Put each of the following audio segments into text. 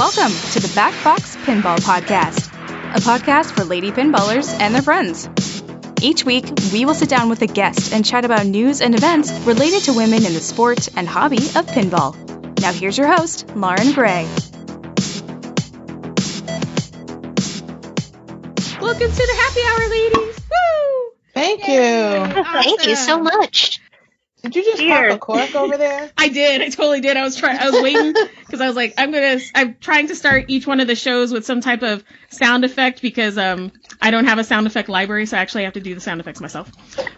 Welcome to the Back Box Pinball Podcast, a podcast for lady pinballers and their friends. Each week, we will sit down with a guest and chat about news and events related to women in the sport and hobby of pinball. Now, here's your host, Lauren Gray. Welcome to the happy hour, ladies. Woo! Thank you. Thank you so much. Did you just Here. pop a cork over there? I did. I totally did. I was trying. I was waiting because I was like, I'm gonna. I'm trying to start each one of the shows with some type of sound effect because um I don't have a sound effect library, so I actually have to do the sound effects myself.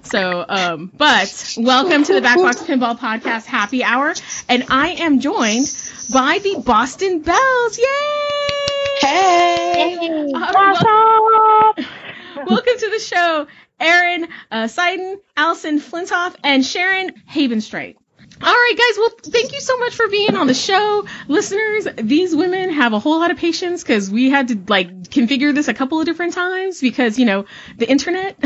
So um, but welcome to the Backbox Pinball Podcast Happy Hour, and I am joined by the Boston Bells. Yay! Hey. All right, wel- Welcome to the show, Aaron uh, Seiden, Allison Flintoff, and Sharon Havenstraight. All right, guys. Well, thank you so much for being on the show, listeners. These women have a whole lot of patience because we had to like configure this a couple of different times because you know the internet.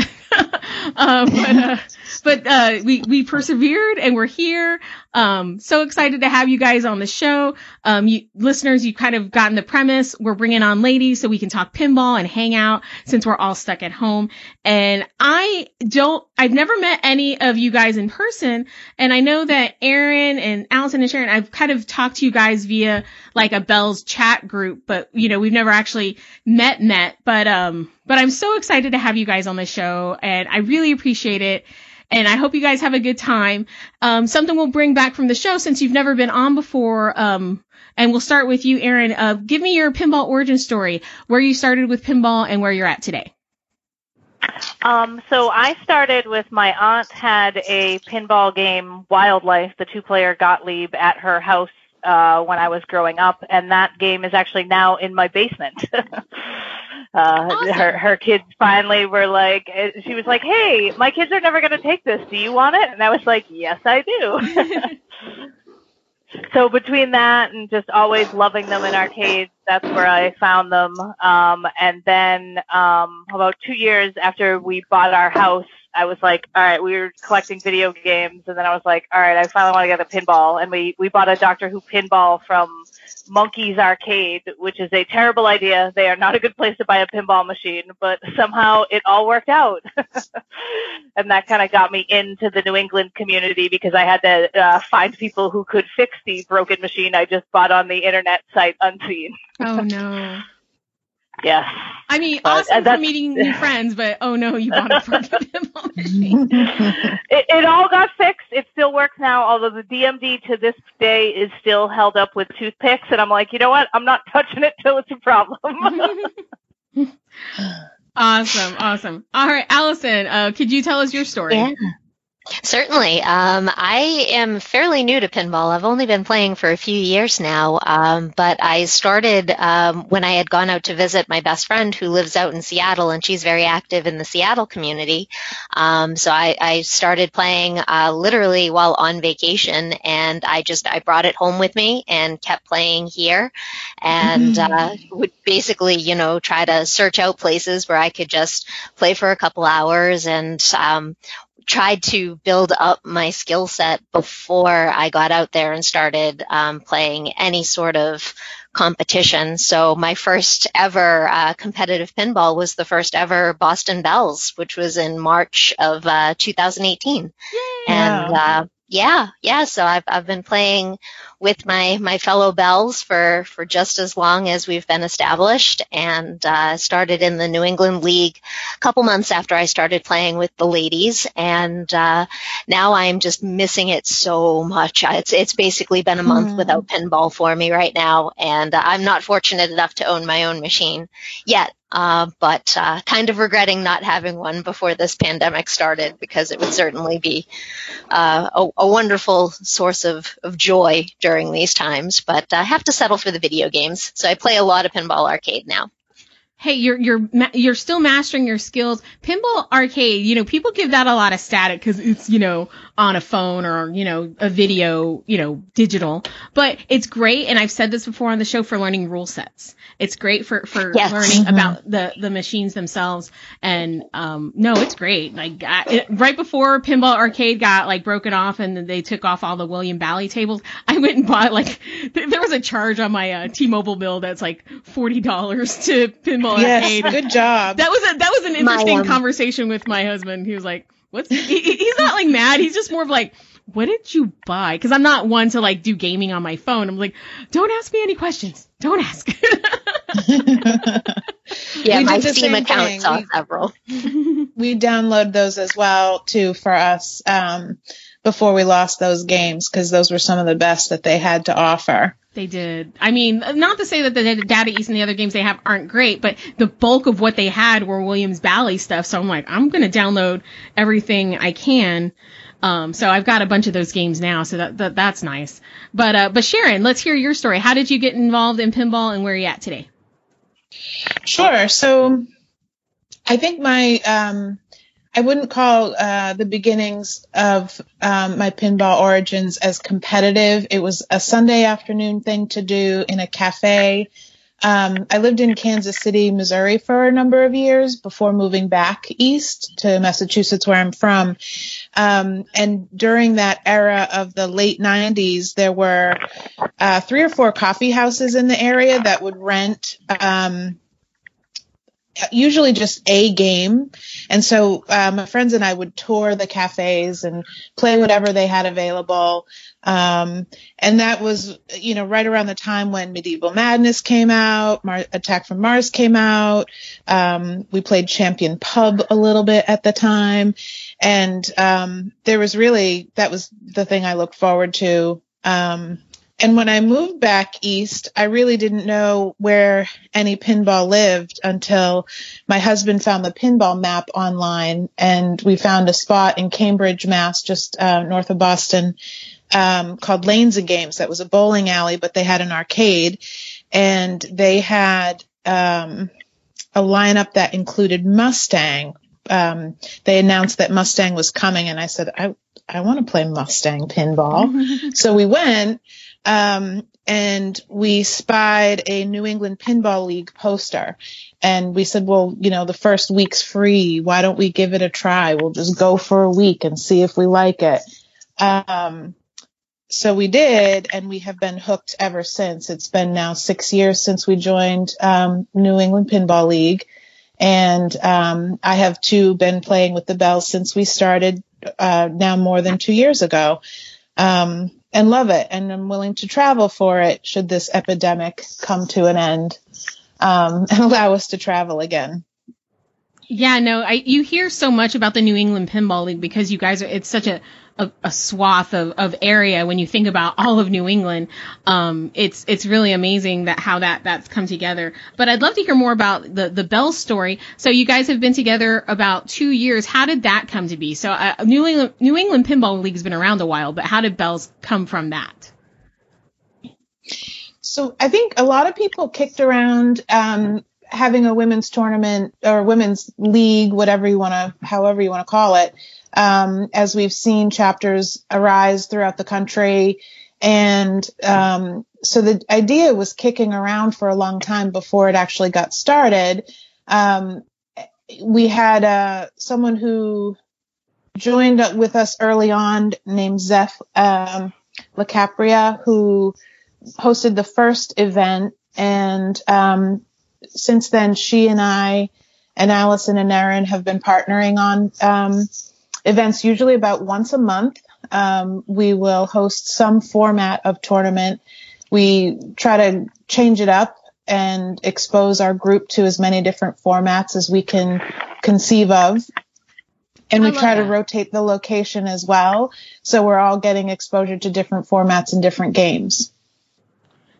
um, but uh, but uh, we we persevered and we're here. Um, so excited to have you guys on the show. Um, you listeners, you kind of gotten the premise. We're bringing on ladies so we can talk pinball and hang out since we're all stuck at home. And I don't, I've never met any of you guys in person. And I know that Aaron and Allison and Sharon, I've kind of talked to you guys via like a Bell's chat group, but you know, we've never actually met, met, but, um, but I'm so excited to have you guys on the show and I really appreciate it. And I hope you guys have a good time. Um, something we'll bring back from the show since you've never been on before. Um, and we'll start with you, Aaron. Uh, give me your pinball origin story, where you started with pinball and where you're at today. Um, so I started with my aunt had a pinball game, Wildlife, the two-player Gottlieb, at her house uh, when I was growing up, and that game is actually now in my basement. uh, Awesome. Her her kids finally were like, eh, she was like, "Hey, my kids are never going to take this. Do you want it?" And I was like, "Yes, I do." so between that and just always loving them in arcades, that's where I found them. Um, and then um, about two years after we bought our house, I was like, all right, we were collecting video games, and then I was like, all right, I finally want to get a pinball, and we we bought a Doctor Who pinball from Monkey's Arcade, which is a terrible idea. They are not a good place to buy a pinball machine, but somehow it all worked out. and that kind of got me into the New England community because I had to uh, find people who could fix the broken machine I just bought on the internet sight unseen. Oh no. Yes. I mean, Uh, awesome for meeting new friends, but oh no, you bought a broken pinball machine. It, it all got fixed. It still works now, although the DMD to this day is still held up with toothpicks. And I'm like, you know what? I'm not touching it till it's a problem. awesome, awesome. All right, Allison, uh, could you tell us your story? Yeah. Certainly. Um, I am fairly new to pinball. I've only been playing for a few years now, um, but I started um, when I had gone out to visit my best friend who lives out in Seattle, and she's very active in the Seattle community. Um, so I, I started playing uh, literally while on vacation, and I just I brought it home with me and kept playing here, and uh, would basically you know try to search out places where I could just play for a couple hours and um, tried to build up my skill set before I got out there and started um, playing any sort of competition. So my first ever uh, competitive pinball was the first ever Boston Bells, which was in March of uh, 2018. And uh, yeah, yeah. So I've I've been playing with my my fellow bells for for just as long as we've been established, and uh, started in the New England League a couple months after I started playing with the ladies, and uh, now I'm just missing it so much. It's it's basically been a month Hmm. without pinball for me right now, and uh, I'm not fortunate enough to own my own machine yet. Uh, but uh, kind of regretting not having one before this pandemic started because it would certainly be uh, a, a wonderful source of, of joy during these times. But I have to settle for the video games, so I play a lot of pinball arcade now. Hey, you're you're you're still mastering your skills. Pinball arcade, you know, people give that a lot of static because it's you know on a phone or you know a video you know digital but it's great and i've said this before on the show for learning rule sets it's great for for Yes. learning Mhm. about the the machines themselves and um no it's great like I, it, right before pinball arcade got like broken off and they took off all the william bally tables i went and bought like th- there was a charge on my uh, t-mobile bill that's like $40 to pinball Yes, arcade good job. that was a that was an My, interesting um, conversation conversation with my husband. He was like, "What's?" He, he- he's not like mad. He's just more of like, "What did you buy?" Because I'm not one to like do gaming on my phone. I'm like, "Don't ask me any questions. Don't ask." Yeah, We my the Steam same account saw We- several. we download those as well too for us um, before we lost those games because those were some of the best that they had to offer. They did. I mean, not to say that the Data East and the other games they have aren't great, but the bulk of what they had were Williams Bally stuff. So I'm like, I'm gonna download everything I can. Um, so I've got a bunch of those games now, so that, that that's nice. But uh, but Sharon, let's hear your story. How did you get involved in pinball, and where are you at today? Sure. So I think my um, I wouldn't call uh, the beginnings of um, my pinball origins as competitive. It was a Sunday afternoon thing to do in a cafe. Um, I lived in Kansas City, Missouri for a number of years before moving back east to Massachusetts, where I'm from. Um, and during that era of the late 90s, there were uh, three or four coffee houses in the area that would rent um, usually just a game. And so uh, my friends and I would tour the cafes and play whatever they had available. Um, and that was, you know, right around the time when Medieval Madness came out, Mar- Attack from Mars came out. Um, we played Champion Pub a little bit at the time. And um, there was really, that was the thing I looked forward to. Um, and when I moved back east, I really didn't know where any pinball lived until my husband found the pinball map online and we found a spot in Cambridge, Mass, just uh, north of Boston, um, called Lanes and Games. That was a bowling alley, but they had an arcade and they had um, a lineup that included Mustang. Um, they announced that Mustang was coming and I said, I, I want to play Mustang pinball. so we went um, and we spied a New England Pinball League poster. And we said, well, you know, the first week's free. Why don't we give it a try? We'll just go for a week and see if we like it. Um, so we did, and we have been hooked ever since. It's been now six years since we joined um, New England Pinball League. And um, I have too been playing with the Bells since we started uh, now more than two years ago. Um, and love it. And I'm willing to travel for it should this epidemic come to an end um, and allow us to travel again. Yeah, no, I you hear so much about the New England Pinball League because you guys are it's such a a, a swath of, of area when you think about all of New England. Um, it's it's really amazing that how that that's come together. But I'd love to hear more about the the Bell story. So you guys have been together about two years. How did that come to be? So uh, New England New England Pinball League's been around a while, but how did Bells come from that? So I think a lot of people kicked around um, having a women's tournament or women's league, whatever you want to, however you want to call it, um, as we've seen chapters arise throughout the country. And um, so the idea was kicking around for a long time before it actually got started. Um, we had uh, someone who joined with us early on named Zeph um, LaCapria, who hosted the first event. And um, since then, she and I and Allison and Erin have been partnering on um, events usually about once a month. Um, we will host some format of tournament. We try to change it up and expose our group to as many different formats as we can conceive of. And we try to rotate the location as well. So we're all getting exposure to different formats and different games.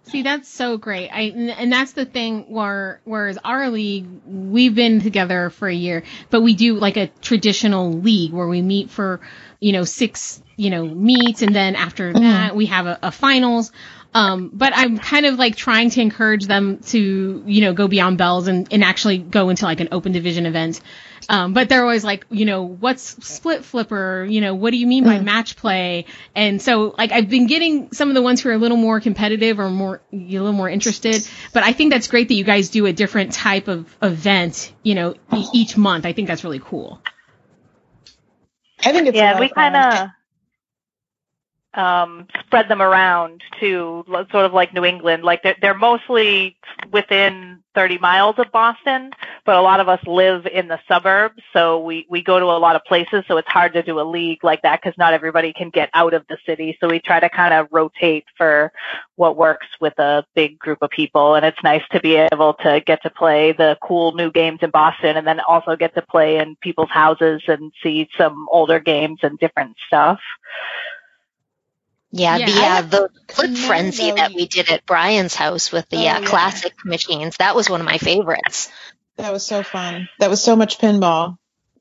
See, that's so great. I and that's the thing where whereas our league, we've been together for a year, but we do like a traditional league where we meet for, you know, six, you know, meets and then after mm-hmm. that we have a, a finals. Um, but I'm kind of like trying to encourage them to, you know, go beyond bells and, and actually go into like an open division event. Um, but they're always like, you know, what's split flipper? You know, what do you mean by Mm. match play? And so, like, I've been getting some of the ones who are a little more competitive or more, a little more interested. But I think that's great that you guys do a different type of event, you know, e- each month. I think that's really cool. I think it's yeah, we kind of um, spread them around to sort of like New England. Like they're, they're mostly within 30 miles of Boston, but a lot of us live in the suburbs, so we we go to a lot of places. So it's hard to do a league like that because not everybody can get out of the city. So we try to kind of rotate for what works with a big group of people, and it's nice to be able to get to play the cool new games in Boston, and then also get to play in people's houses and see some older games and different stuff. Yeah, Yeah, the uh, the flip frenzy know that we did at Brian's house with the Oh, uh, yeah. classic machines. That was one of my favorites. That was so fun. That was so much pinball.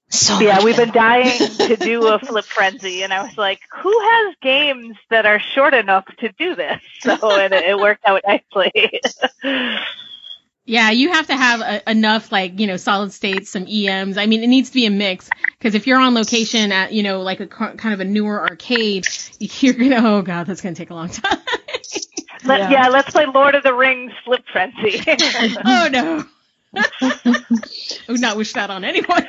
So yeah, we've been dying to do a flip frenzy, and I was like, who has games that are short enough to do this? So and it, it worked out nicely. Yeah, you have to have a, enough like you know solid states, some EMs. I mean, it needs to be a mix because if you're on location at you know like a kind of a newer arcade, you're gonna oh god, that's gonna take a long time. Let, Yeah. yeah. let's play Lord of the Rings flip frenzy. oh no. I would not wish that on anyone.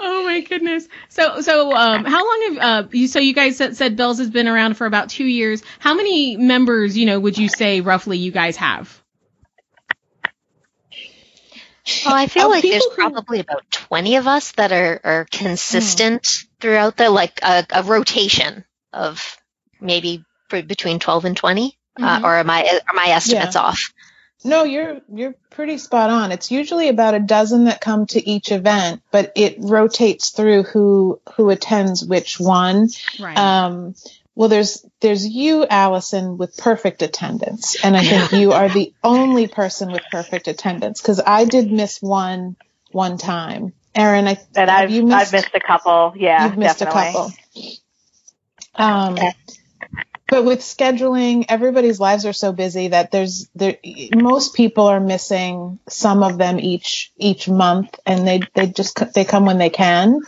oh my goodness. So so um how long have uh you so you guys said, said Bells has been around for about 2 years. How many members, you know, would you say roughly you guys have? Well, I feel Of like there's who- probably about 20 of us that are, are consistent throughout the, like a, a rotation of maybe between 12 and 20. Mhm. Uh, or am I, are my estimates off? No, you're you're pretty spot on. It's usually about a dozen that come to each event, but it rotates through who who attends which one. Right. Um, well, there's there's you, Allison, with perfect attendance, and I think you are the only person with perfect attendance because I did miss one one time. Erin, I and I've you I've missed a couple. Yeah, You've missed definitely. a couple. Um, but with scheduling, everybody's lives are so busy that there's there most people are missing some of them each each month, and they they just they come when they can.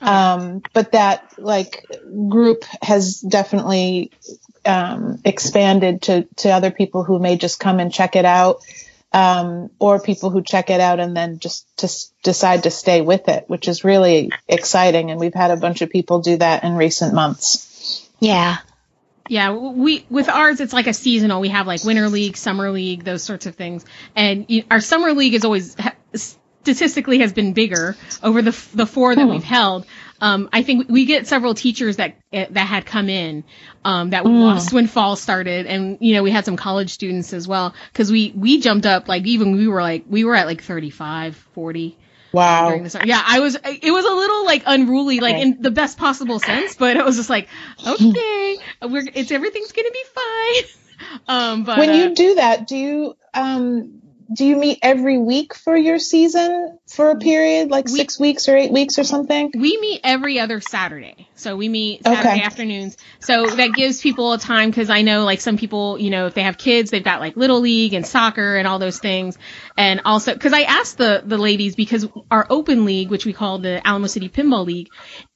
Um, but that like group has definitely um, expanded to to other people who may just come and check it out. Um, or people who check it out and then just to s- decide to stay with it, which is really exciting. And we've had a bunch of people do that in recent months. Yeah. Yeah, we with ours it's like a seasonal. We have like winter league, summer league, those sorts of things. And you, our summer league is always ha- statistically has been bigger over the the four that Hmm. we've held. Um, I think we get several teachers that that had come in um, that we Mm. lost when fall started, and you know we had some college students as well because we we jumped up like even we were like we were at like 35, 40 Wow. during the. Yeah, I was. It was a little like unruly, like in the best possible sense, but it was just like, okay, we're it's everything's gonna be fine. Um, but when uh, you do that, do you um do you meet every week for your season for a period like We- six weeks or eight weeks or something? we meet every other Saturday, so we meet Saturday Okay. afternoons. So that gives people a time because I know like some people, you know, if they have kids, they've got like little league and soccer and all those things, and also because I asked the the ladies because our open league, which we call the Alamo City Pinball League,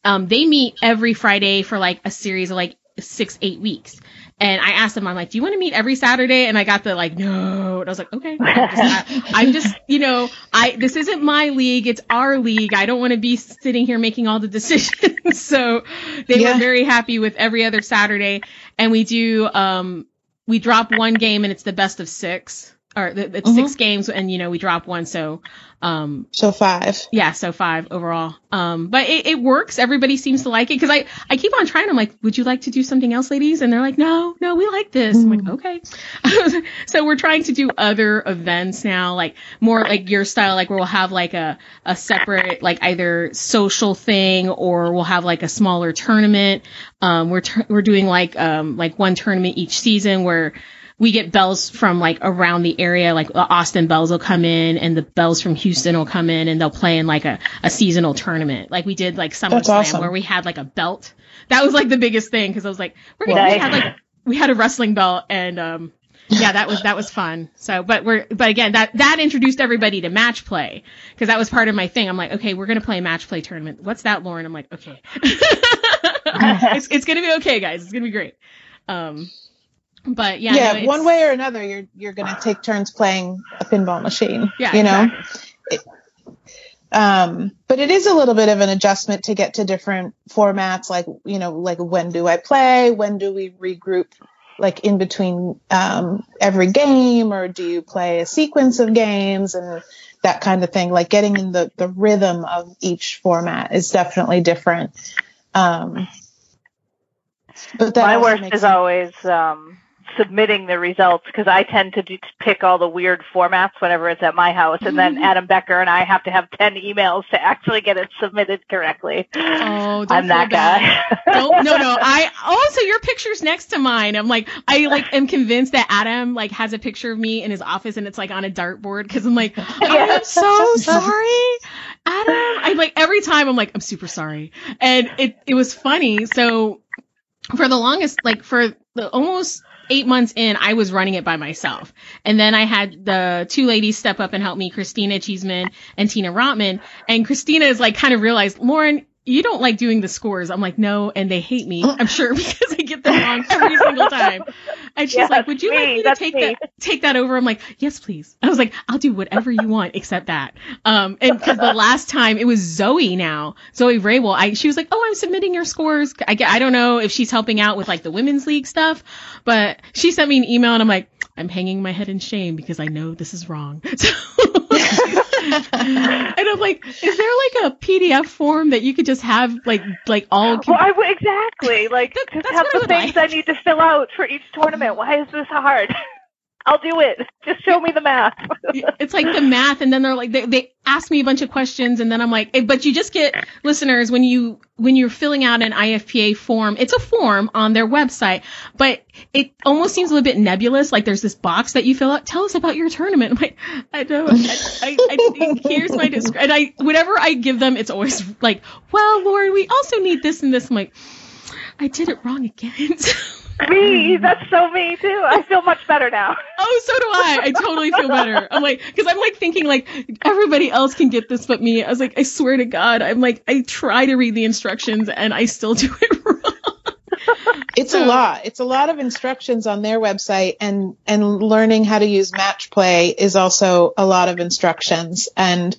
um, they meet every Friday for like a series of like six eight weeks. And I asked them, I'm like, do you want to meet every Saturday? And I got the like, no. And I was like, okay. I'm just, I, I'm just, you know, I this isn't my league, it's our league. I don't want to be sitting here making all the decisions. so they Yeah. were very happy with every other Saturday. And we do, um, we drop one game and it's the best of six. Or the- it's six games and you know we drop one so um So five. yeah, so five overall. Um, but it, it works. Everybody seems to like it because I, I keep on trying. I'm like, would you like to do something else, ladies? And they're like, no, no, we like this. I'm like, okay. so we're trying to do other events now, like more like your style, like where we'll have like a, a separate, like either social thing or we'll have like a smaller tournament. Um, we're, we're doing like, um, like one tournament each season where we get bells from like around the area, like the Austin bells will come in and the bells from Houston will come in and they'll play in like a, a seasonal tournament. Like we did like Summer That's Slam awesome. where we had like a belt. That was like the biggest thing because I was like, we're gonna we had like we had a wrestling belt and um yeah, that was that was fun. So, but we're but again that that introduced everybody to match play because that was part of my thing. I'm like, okay, we're gonna play a match play tournament. What's that, Lauren? I'm like, okay, it's it's gonna be okay, guys. It's gonna be great. Um, but yeah, yeah, no, one way or another, you're you're gonna take turns playing a pinball machine. Yeah, you know. exactly. It- um, but it is a little bit of an adjustment to get to different formats, like you know, like when do I play? When do we regroup? Like in between um, every game, or do you play a sequence of games and that kind of thing? Like getting in the the rhythm of each format is definitely different. Um, but that My also worst makes is always um, submitting the results because I tend to do, pick all the weird formats whenever it's at my house, and then mm-hmm. Adam Becker and I have to have ten emails to actually get it submitted correctly. Oh, I'm that bad. guy. no, no, no. I also your picture's next to mine. I'm like, I like am convinced that Adam like has a picture of me in his office and it's like on a dartboard because I'm like, I am so sorry, Adam. I like every time I'm like, I'm super sorry, and it it was funny. So for the longest, like for the almost eight months in, I was running it by myself. And then I had the two ladies step up and help me, Christina Cheeseman and Tina Rotman. And Christina is like kind of realized, Lauren, you don't like doing the scores. I'm like, no, and they hate me. I'm sure because I get them wrong every single time. And she's Yeah, like, would you that's like me. me to That's take me. that take that over? I'm like, yes, please. I was like, I'll do whatever you want except that. Um, and because the last time it was Zoe now, Zoe Vrabel, I she was like, oh, I'm submitting your scores. I get, I don't know if she's helping out with like the women's league stuff, but she sent me an email and I'm like, I'm hanging my head in shame because I know this is wrong. So, and I'm like, is there like a PDF form that you could just have like like all Well, I w- exactly like That- just have the things like. I need to fill out for each tournament. Why is this hard? I'll do it. Just show me the math. it's like the math and then they're like they, they ask me a bunch of questions and then i'm like eh, but you just get listeners when you when you're filling out an ifpa form it's a form on their website but it almost seems a little bit nebulous like there's this box that you fill out tell us about your tournament i'm like i don't i, I, I here's my description i whatever i give them it's always like well lauren we also need this and this i'm like i did it wrong again me, that's so me too. I feel much better now. Oh, so do I. I totally feel better. I'm like, because I'm like thinking like everybody else can get this but me. I was like, I swear to God, I'm like, I try to read the instructions and I still do it wrong. It's So- a lot. It's a lot of instructions on their website and and learning how to use match play is also a lot of instructions and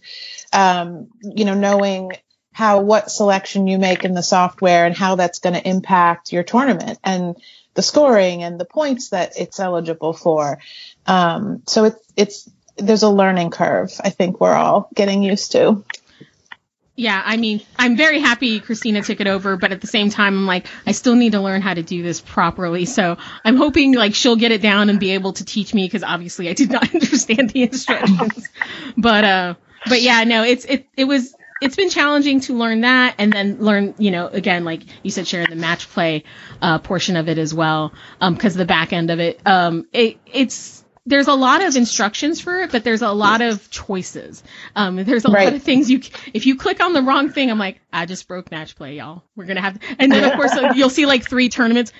um, you know knowing how what selection you make in the software and how that's going to impact your tournament and the scoring and the points that it's eligible for. Um, so it's it's there's a learning curve. I think we're all getting used to. Yeah, I mean, I'm very happy Christina took it over, but at the same time, I'm like, I still need to learn how to do this properly. So I'm hoping like she'll get it down and be able to teach me because obviously I did not understand the instructions. but uh, but yeah, no, it's it it was it's been challenging to learn that and then learn, you know, again, like you said, Sharon, the match play uh, portion of it as well, um, because the back end of it, um, it it's there's a lot of instructions for it, but there's a lot of choices. Um, there's a lot of things you, if you click on the wrong thing, I'm like, I just broke match play, y'all. We're gonna have, to. and then of course you'll see like three tournaments.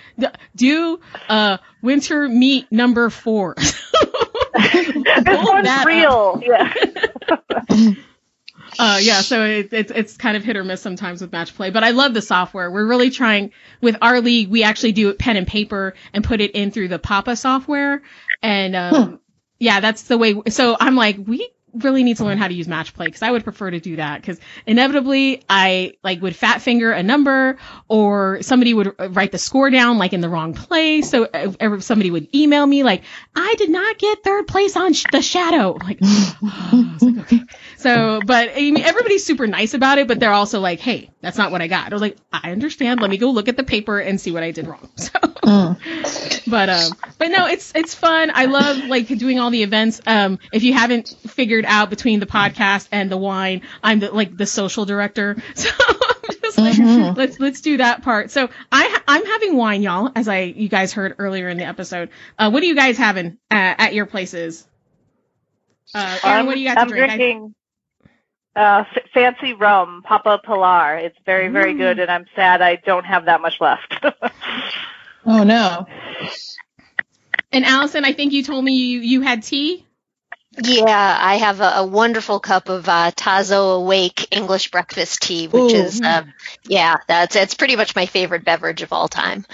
Do uh winter meet number four. This one's that up. real. Yeah. Uh, yeah, so it, it's it's kind of hit or miss sometimes with match play, but I love the software. We're really trying with our league. We actually do it pen and paper and put it in through the Papa software, and um, yeah, that's the way. So I'm like, we really need to learn how to use match play because I would prefer to do that because inevitably I like would fat finger a number or somebody would write the score down like in the wrong place. So uh, uh, somebody would email me like, I did not get third place on sh- the shadow. Like, I was like, okay. So, but I mean, everybody's super nice about it, but they're also like, hey, that's not what I got. I was like, I understand. Let me go look at the paper and see what I did wrong. So, but um, but no, it's it's fun. I love like doing all the events. Um, if you haven't figured out between the podcast and the wine, I'm the like the social director. So I'm just like, let's let's do that part. So I I'm having wine, y'all, as I you guys heard earlier in the episode. Uh, what are you guys having uh, at your places? Uh, Aaron, what do you got I'm to drink? I- drinking uh, f- fancy rum, Papa Pilar. It's very, very Mm. good, and I'm sad I don't have that much left. Oh no. And Allison, I think you told me you, you had tea. Yeah, I have a, a wonderful cup of uh, Tazo Awake English breakfast tea, which Ooh. is, um, yeah, that's it's pretty much my favorite beverage of all time.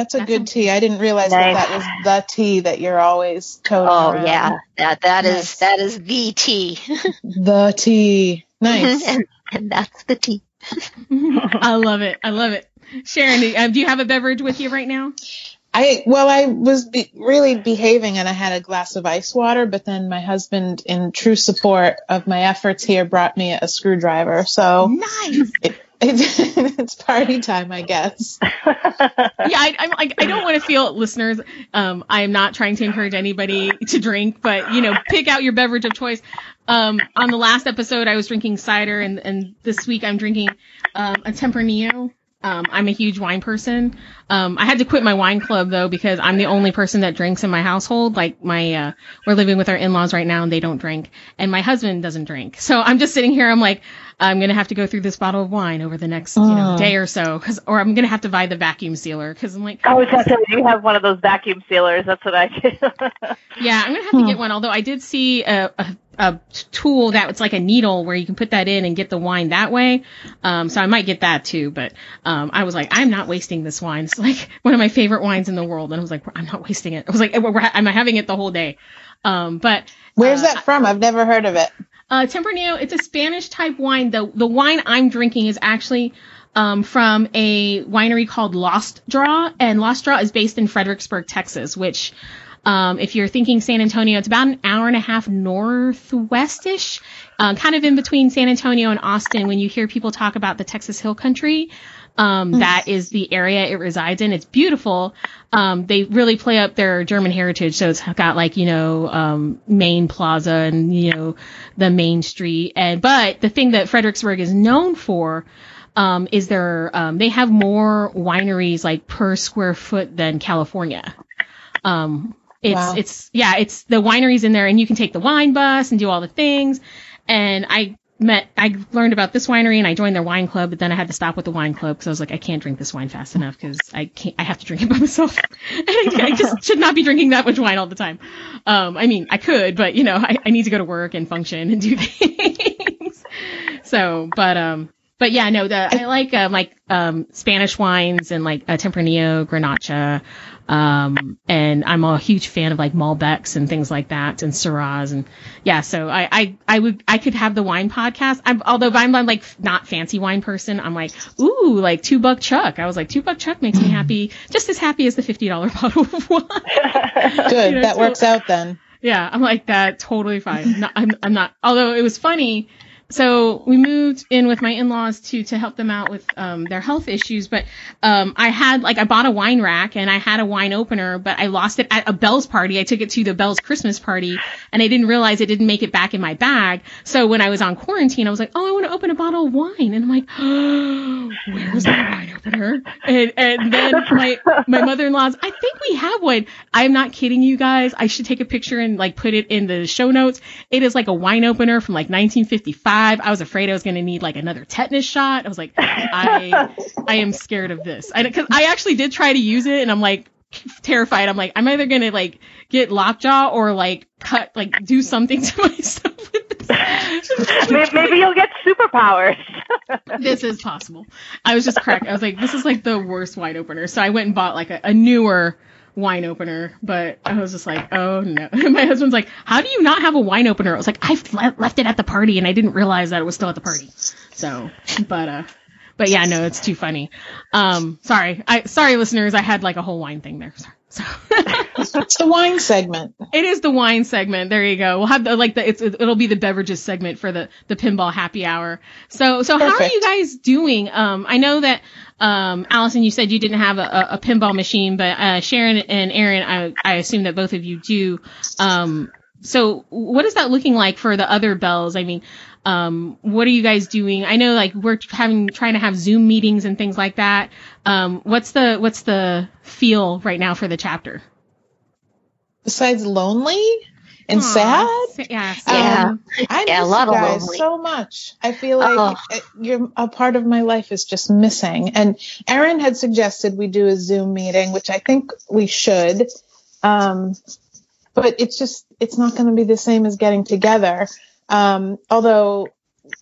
That's a That's good a- tea. I didn't realize Nice. that that was the tea that you're always toting Oh around. yeah, that that is Nice. that is the tea, The tea. Nice. and, and that's the tea. I love it. I love it. Sharon, um, do you have a beverage with you right now? I well, I was be- really behaving, and I had a glass of ice water. But then my husband, in true support of my efforts here, brought me a screwdriver. So Nice. it, it's party time, I guess. yeah, I, I'm like, I don't want to feel listeners. Um, I am not trying to encourage anybody to drink, but you know, pick out your beverage of choice. Um, on the last episode, I was drinking cider, and and this week I'm drinking um, a Tempranillo. Um, I'm a huge wine person. Um, I had to quit my wine club though because I'm the only person that drinks in my household. Like my, uh, we're living with our in-laws right now and they don't drink, and my husband doesn't drink. So I'm just sitting here. I'm like, I'm gonna have to go through this bottle of wine over the next you know day or so, cause or I'm gonna have to buy the vacuum sealer because I'm like, I was gonna you have one of those vacuum sealers. That's what I do. yeah, I'm gonna have to get one. Although I did see a, a, a tool that it's like a needle where you can put that in and get the wine that way. Um, so I might get that too. But um, I was like, I'm not wasting this wine. It's like one of my favorite wines in the world, and I was like, I'm not wasting it. I was like, we're, we're, I'm having it the whole day. Um, but Where's uh, that from? I've never heard of it. Uh, Tempranillo, it's a Spanish type wine. The the wine I'm drinking is actually um, from a winery called Lost Draw, and Lost Draw is based in Fredericksburg, Texas. Which, um, if you're thinking San Antonio, it's about an hour and a half northwestish, uh, kind of in between San Antonio and Austin. When you hear people talk about the Texas Hill Country, um, that is the area it resides in. It's beautiful. Um, they really play up their German heritage. So it's got like, you know, um, Main Plaza and, you know, the Main Street. And, but the thing that Fredericksburg is known for, um, is their, um, they have more wineries like per square foot than California. Um, it's, Wow. it's, yeah, it's the wineries in there and you can take the wine bus and do all the things. And I met, I learned about this winery and I joined their wine club, but then I had to stop with the wine club because I was like, I can't drink this wine fast enough because I can't, I have to drink it by myself. and I, I just should not be drinking that much wine all the time. Um, I mean, I could, but you know, I, I need to go to work and function and do things. so, but, um, but yeah, no, the, I like, um, like, um, Spanish wines and like, uh, Tempranillo, Grenache, um, and I'm a huge fan of like Malbecs and things like that and Syrahs and yeah, so I, I, I would, I could have the wine podcast. I'm, although I'm, I'm like not fancy wine person. I'm like, ooh, like two buck chuck. I was like, two buck chuck makes me happy, just as happy as the $50 bottle of wine. Good. You know, that so- works out then. Yeah, I'm like that. Totally fine. No, I'm, I'm not. Although it was funny. So we moved in with my in-laws to to help them out with um, their health issues. But um, I had like I bought a wine rack and I had a wine opener, but I lost it at a Bell's party. I took it to the Bell's Christmas party, and I didn't realize it didn't make it back in my bag. So when I was on quarantine, I was like, oh, I want to open a bottle of wine, and I'm like, oh, where's my wine opener? And and then my my mother-in-law's, I think we have one. I'm not kidding you guys. I should take a picture and like put it in the show notes. It is like a wine opener from like 1955. I was afraid I was going to need like another tetanus shot. I was like, I I am scared of this. I because I actually did try to use it and I'm like terrified. I'm like, I'm either going to like get lockjaw or like cut like do something to myself with this. Maybe, maybe you'll get superpowers. this is possible. I was just cracked. I was like, this is like the worst wine opener. So I went and bought like a, a newer wine opener, but I was just like, oh no. My husband's like, how do you not have a wine opener? I was like, I le- left it at the party and I didn't realize that it was still at the party. So, but, uh, but yeah, no, it's too funny. Um, sorry. I, sorry listeners. I had like a whole wine thing there. So. It's the wine segment. It is the wine segment. There you go. We'll have the like the it's it'll be the beverages segment for the the pinball happy hour. So so how are you guys doing? Um, I know that um, Allison, you said you didn't have a, a, a pinball machine, but uh, Sharon and Aaron, I I assume that both of you do. Um, so what is that looking like for the other bells? I mean, um, what are you guys doing? I know like we're having trying to have Zoom meetings and things like that. Um, what's the what's the feel right now for the chapter? Besides lonely, and Aw, sad. Yeah. Yeah. Um, I Yeah, a miss lot you of guys lonely. so much. I feel like Oh. uh, you're a part of my life is just missing. And Erin had suggested we do a Zoom meeting, which I think we should. Um, but it's just it's not going to be the same as getting together. Um, although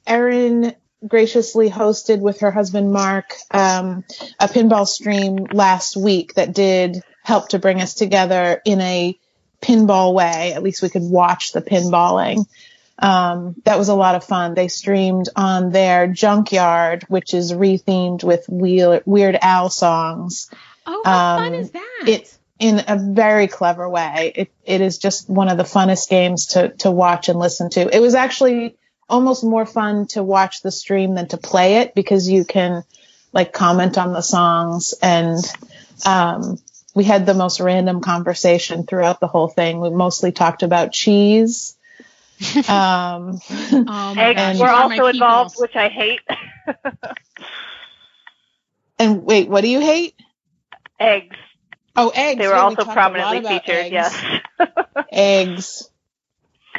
Erin graciously hosted with her husband Mark um, a pinball stream last week that did help to bring us together in a pinball way. At least we could watch the pinballing. Um, that was a lot of fun. They streamed on their junkyard, which is rethemed with Weird, Al songs Oh, how fun um, is that? it in a very clever way. It it is just one of the funnest games to to watch and listen to. It was actually almost more fun to watch the stream than to play it because you can like comment on the songs and um we had the most random conversation throughout the whole thing. We mostly talked about cheese. um oh Eggs And- were also involved, which I hate. and wait, what do you hate? Eggs. Oh, eggs. They were Yeah, also lot prominently featured. eggs. Yes. Eggs.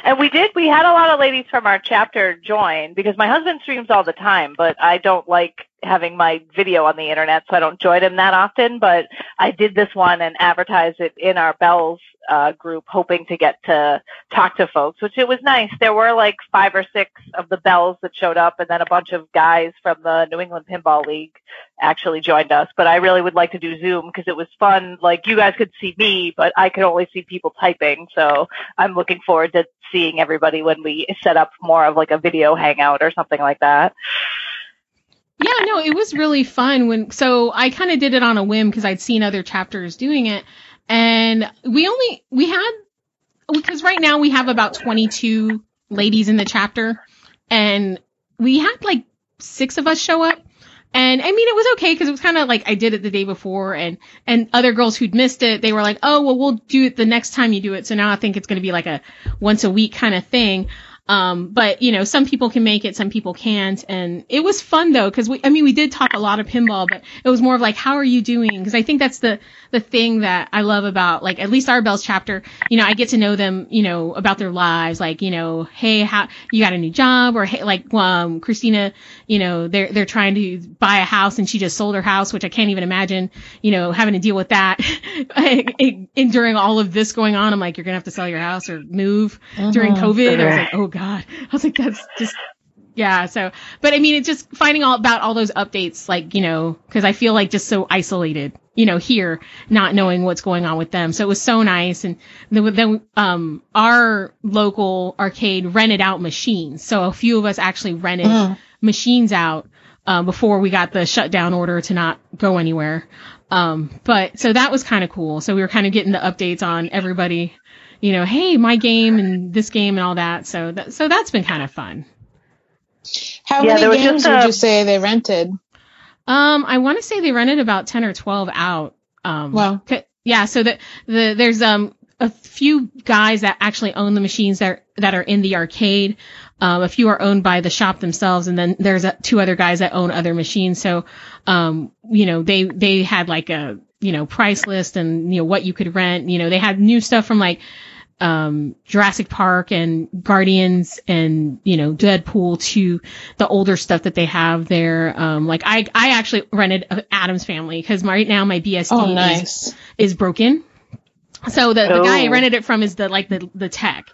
And we did, we had a lot of ladies from our chapter join because my husband streams all the time, but I don't like having my video on the internet, so I don't join him that often. But I did this one and advertised it in our Bells uh, group, hoping to get to talk to folks, which it was nice. There were like five or six of the Bells that showed up, and then a bunch of guys from the New England Pinball League actually joined us. But I really would like to do Zoom because it was fun. Like you guys could see me, but I could only see people typing. So I'm looking forward to seeing everybody when we set up more of like a video hangout or something like that. Yeah, no, it was really fun when so I kind of did it on a whim because I'd seen other chapters doing it and we only we had because right now we have about 22 ladies in the chapter and we had like 6 of us show up and I mean it was okay because it was kind of like I did it the day before and and other girls who'd missed it they were like, "Oh, well we'll do it the next time you do it." So now I think it's going to be like a once a week kind of thing. Um, but you know, some people can make it, some people can't, and it was fun though because we, I mean, we did talk a lot of pinball, but it was more of like, how are you doing? Because I think that's the the thing that I love about like at least our Bells chapter. You know, I get to know them, you know, about their lives, like you know, hey, how you got a new job, or hey, like um, Christina, you know, they're they're trying to buy a house and she just sold her house, which I can't even imagine, you know, having to deal with that. and during all of this going on, I'm like, you're gonna have to sell your house or move during Mhm. COVID. I was like, oh god. I was like, that's just yeah. So, but I mean, it's just finding all about all those updates, like you know, because I feel like just so isolated, you know, here, not knowing what's going on with them. So it was so nice, and then then um our local arcade rented out machines, so a few of us actually rented Mhm. machines out uh, before we got the shutdown order to not go anywhere. Um, but so that was kind of cool. So we were kind of getting the updates on everybody, you know, hey, my game and this game and all that. So that, so that's been kind of fun. How Yeah, many games just would you say they rented? Um, I want to say they rented about 10 or 12 out. Um, Wow. c- yeah. So the, the, there's, um, a few guys that actually own the machines that, that are in the arcade. Um, a few are owned by the shop themselves, and then there's uh two other guys that own other machines. So, um, you know, they they had like a you know price list and you know what you could rent. You know, they had new stuff from like um, Jurassic Park and Guardians and you know Deadpool to the older stuff that they have there. Um, like I I actually rented Addams Family because right now my BSD Oh, is nice. is broken. So the, the guy I Oh. rented it from is the like the the tech.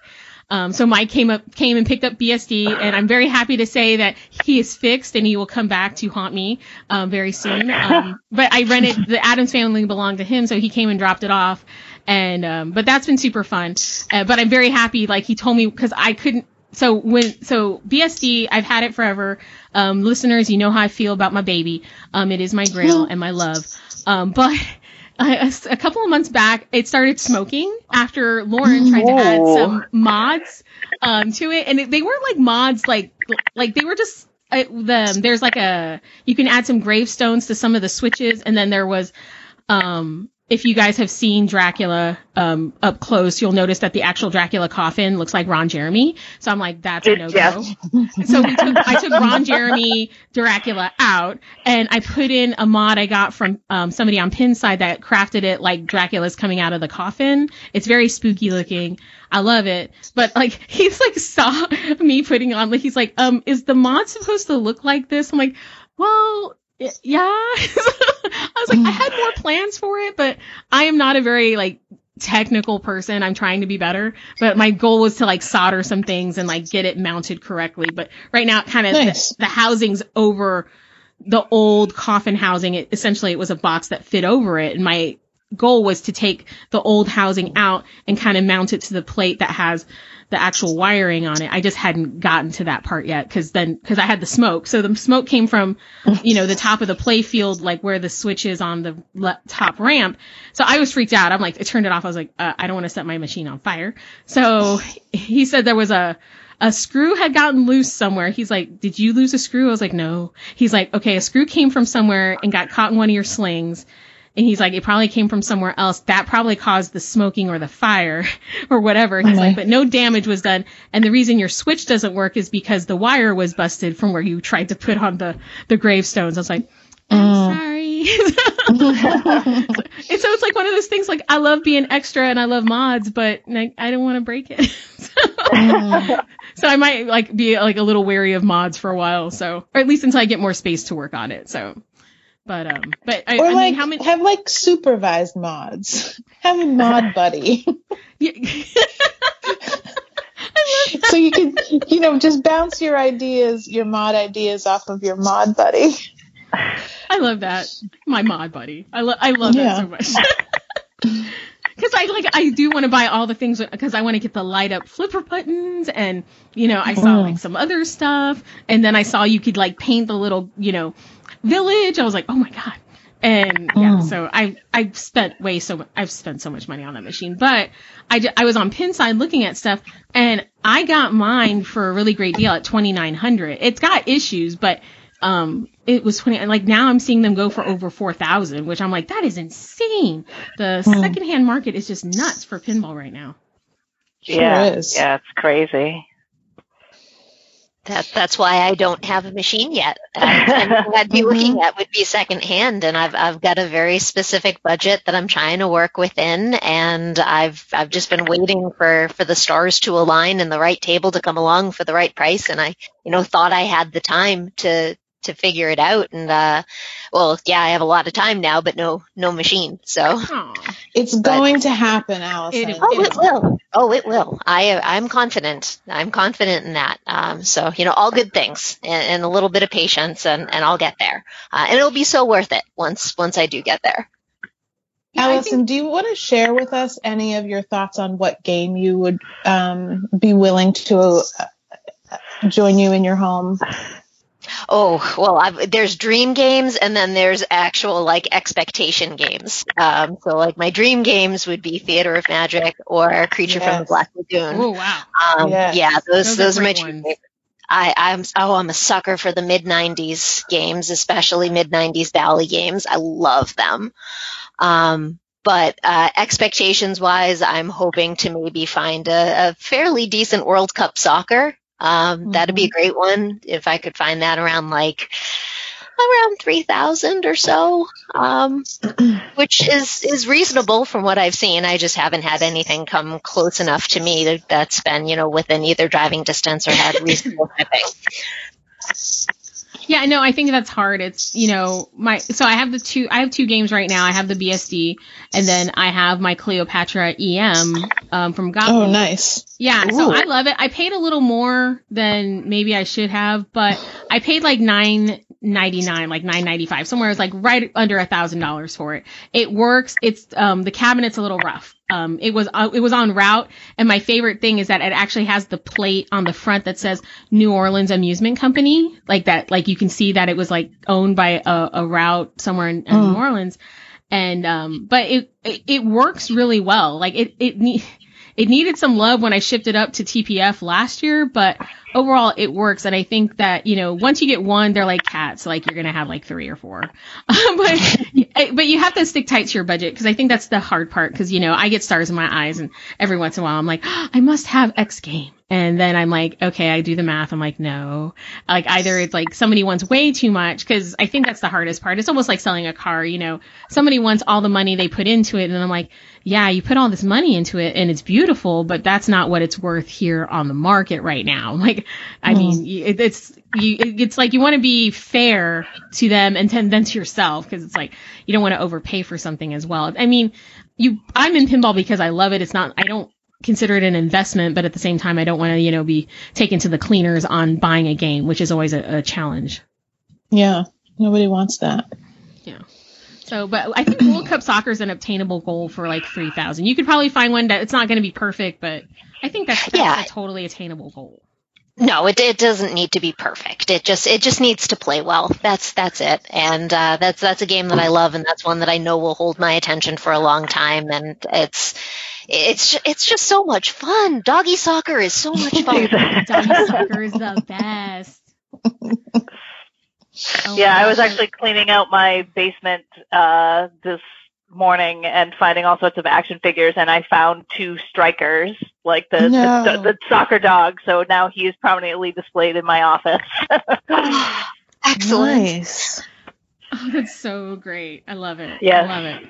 Um, so Mike came up came and picked up BSD, and I'm very happy to say that he is fixed and he will come back to haunt me um, very soon. Um, but I rented the Addams family belonged to him, so he came and dropped it off. And um, but that's been super fun. Uh, but I'm very happy. Like he told me because I couldn't. So when so BSD, I've had it forever. Um, listeners, you know how I feel about my baby. Um, it is my grail and my love. Um, but a, a couple of months back, it started smoking after Lauren tried to add some mods um, to it, and it, they weren't like mods like like they were just uh, the there's like a you can add some gravestones to some of the switches, and then there was um if you guys have seen Dracula um, up close, you'll notice that the actual Dracula coffin looks like Ron Jeremy. So I'm like, that's a no go. So we took, I took Ron Jeremy Dracula out, and I put in a mod I got from um, somebody on Pinside that crafted it like Dracula's coming out of the coffin. It's very spooky looking. I love it. But like, he's like saw me putting on, like, he's like, um, is the mod supposed to look like this? I'm like, well, yeah. I was like, I had more plans for it, but I am not a very like technical person. I'm trying to be better, but my goal was to like solder some things and like get it mounted correctly. But right now, it kind of Nice. the, the housing's over the old coffin housing. It essentially it was a box that fit over it, and my goal was to take the old housing out and kind of mount it to the plate that has the actual wiring on it. I just hadn't gotten to that part yet because then because I had the smoke. So the smoke came from you know the top of the play field, like where the switch is on the le- top ramp. So I was freaked out. I'm like, I turned it off. I was like, uh, I don't want to set my machine on fire. So he said there was a a screw had gotten loose somewhere. He's like, Did you lose a screw? I was like, No. He's like, Okay, a screw came from somewhere and got caught in one of your slings. And he's like, It probably came from somewhere else. That probably caused the smoking or the fire or whatever. He's Okay. like, But no damage was done. And the reason your switch doesn't work is because the wire was busted from where you tried to put on the, the gravestones. I was like, I'm oh. sorry. and so it's like one of those things like I love being extra and I love mods, but like, I don't want to break it. so, mm. so I might like be like a little wary of mods for a while. So, or at least until I get more space to work on it. So, but um, but I, Or I like mean, how many? have like supervised mods. Have a mod buddy. So you can you know just bounce your ideas, your mod ideas off of your mod buddy. I love that. My mod buddy. I love I love Yeah. that so much. Cause I like I do want to buy all the things because I want to get the light up flipper buttons and you know I saw Mm. like some other stuff and then I saw you could like paint the little you know village. I was like oh my god and yeah Mm. so I I spent way so mu- I've spent so much money on that machine but I I was on Pinside looking at stuff and I got mine for a really great deal at twenty nine hundred. It's got issues but um it was 20 and like now i'm seeing them go for over 4000 which i'm like that is insane the Hmm. secondhand market is just nuts for pinball right now Sure yeah, is. yeah, it's crazy. That that's why I don't have a machine yet. And what I'd be looking at would be secondhand, and I've I've got a very specific budget that I'm trying to work within, and I've I've just been waiting for for the stars to align and the right table to come along for the right price, and I you know thought I had the time to to figure it out, and uh, well, yeah, I have a lot of time now, but no no machine, so. Aw. It's going to happen, Allison. It- Oh, it will. Oh, it will. I I'm confident. I'm confident in that. Um, so you know, all good things and, and a little bit of patience, and, and I'll get there. Uh, and it'll be so worth it once once I do get there. Yeah, I Allison, do you want to share with us any of your thoughts on what game you would um, be willing to uh, join you in your home? Oh well, I've, there's dream games, and then there's actual like expectation games. Um, so like my dream games would be Theater of Magic or Creature from the Black Lagoon. oh wow Um, Yes. Yeah, those Those are those, are my great two ones. favorites. I, I'm oh I'm a sucker for the mid '90s games, especially mid '90s Bally games. I love them. Um, but uh, expectations wise, I'm hoping to maybe find a, a fairly decent World Cup soccer. Um, That'd be a great one if I could find that around like around three thousand or so, um, which is is reasonable from what I've seen. I just haven't had anything come close enough to me that, that's been you know within either driving distance or had reasonable shipping. Yeah no i think that's hard it's you know my so i have the two i have two games right now i have the bsd and then i have my cleopatra em um, from Gottlieb. Oh, nice. Yeah, so I love it. I paid a little more than maybe I should have, but I paid like nine ninety nine, like nine ninety five, somewhere. It's like right under a thousand dollars for it. It works. It's um the cabinet's a little rough. Um, it was uh, it was on route, and my favorite thing is that it actually has the plate on the front that says New Orleans Amusement Company, like that. Like you can see that it was like owned by a, a route somewhere in, in Mm. New Orleans, and um, but it, it it works really well. Like it it ne- it needed some love when I shipped it up to TPF last year, but overall it works. And I think that, you know, once you get one, they're like cats, like you're going to have like three or four. but but you have to stick tight to your budget because I think that's the hard part. Because you know, I get stars in my eyes, and every once in a while, I'm like, oh, I must have X game, and then I'm like, okay, I do the math. I'm like, no, like either it's like somebody wants way too much because I think that's the hardest part. It's almost like selling a car. You know, somebody wants all the money they put into it, and I'm like, yeah, you put all this money into it, and it's beautiful, but that's not what it's worth here on the market right now. Like, I mm. mean, it, it's you, it's like you want to be fair to them and then to yourself because it's like you don't want to overpay for something as well. I mean, you, I'm in pinball because I love it. It's not, I don't consider it an investment, but at the same time, I don't want to, you know, be taken to the cleaners on buying a game, which is always a, a challenge. Yeah. Nobody wants that. Yeah. So, but I think World Cup soccer is an obtainable goal for like 3,000. You could probably find one that it's not going to be perfect, but I think that's, that's yeah. a totally attainable goal. No, it, it doesn't need to be perfect. It just it just needs to play well. That's that's it. And uh, that's that's a game that I love, and that's one that I know will hold my attention for a long time. And it's it's it's just so much fun. Doggy soccer is so much fun. Doggy soccer is the best. Oh yeah, I was actually cleaning out my basement uh, this morning and finding all sorts of action figures, and I found two strikers, like the, no. the, the, soccer dog. So now he is prominently displayed in my office. Excellent. Nice. Oh, that's so great. I love it. Yeah. I love it.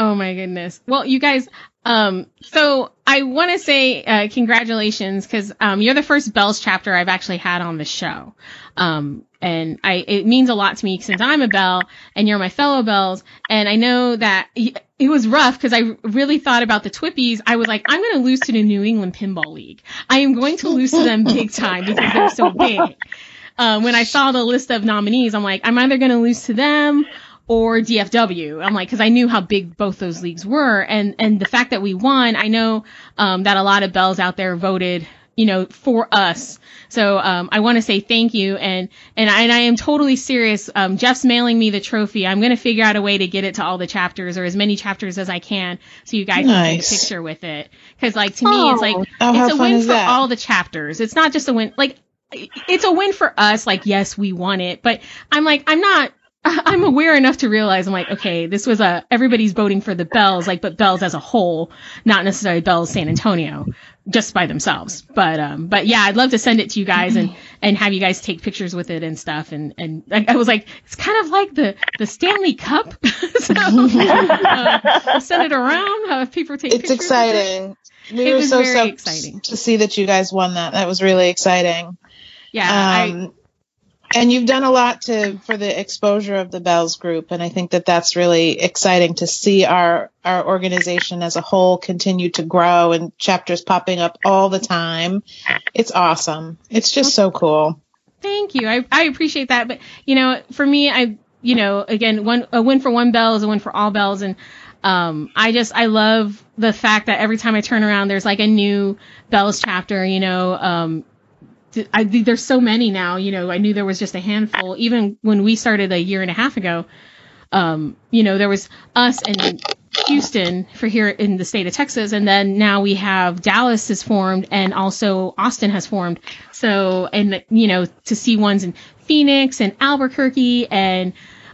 Oh my goodness. Well, you guys, um, so I want to say uh, congratulations because um, you're the first Belles chapter I've actually had on the show. Um, and I it means a lot to me since I'm a Belle and you're my fellow Belles. And I know that it was rough because I really thought about the Twippies. I was like, I'm going to lose to the New England Pinball League. I am going to lose to them big time because they're so big. Uh, when I saw the list of nominees, I'm like, I'm either going to lose to them or DFW. I'm like, because I knew how big both those leagues were, and and the fact that we won, I know um, that a lot of belles out there voted, you know, for us. So um, I want to say thank you, and and I, and I am totally serious. Um, Jeff's mailing me the trophy. I'm gonna figure out a way to get it to all the chapters or as many chapters as I can, so you guys nice. can take a picture with it. Because like to me, oh, it's like oh, it's a win for that? all the chapters. It's not just a win. Like it's a win for us. Like yes, we won it, but I'm like I'm not I'm aware enough to realize I'm like, okay, this was a everybody's voting for the Belles, like, but Belles as a whole, not necessarily Belles San Antonio, just by themselves. But um, but yeah, I'd love to send it to you guys and and have you guys take pictures with it and stuff. And and I was like, it's kind of like the the Stanley Cup. so uh, send it around, have people take. It's exciting. It. We it were so, so exciting to see that you guys won that. That was really exciting. Yeah, um, I, and you've done a lot to for the exposure of the belles group and i think that that's really exciting to see our our organization as a whole continue to grow and chapters popping up all the time. It's awesome. It's just so cool. Thank you. I, I appreciate that. But you know for me i you know again one a win for one belle is a win for all belles. And um, I just I love the fact that every time I turn around, there's like a new Belles chapter. You know, um, I, there's so many now. You know, I knew there was just a handful. Even when we started a year and a half ago, um, you know, there was us and Houston for here in the state of Texas, and then now we have Dallas has formed, and also Austin has formed. So, and you know, to see ones in Phoenix and Albuquerque and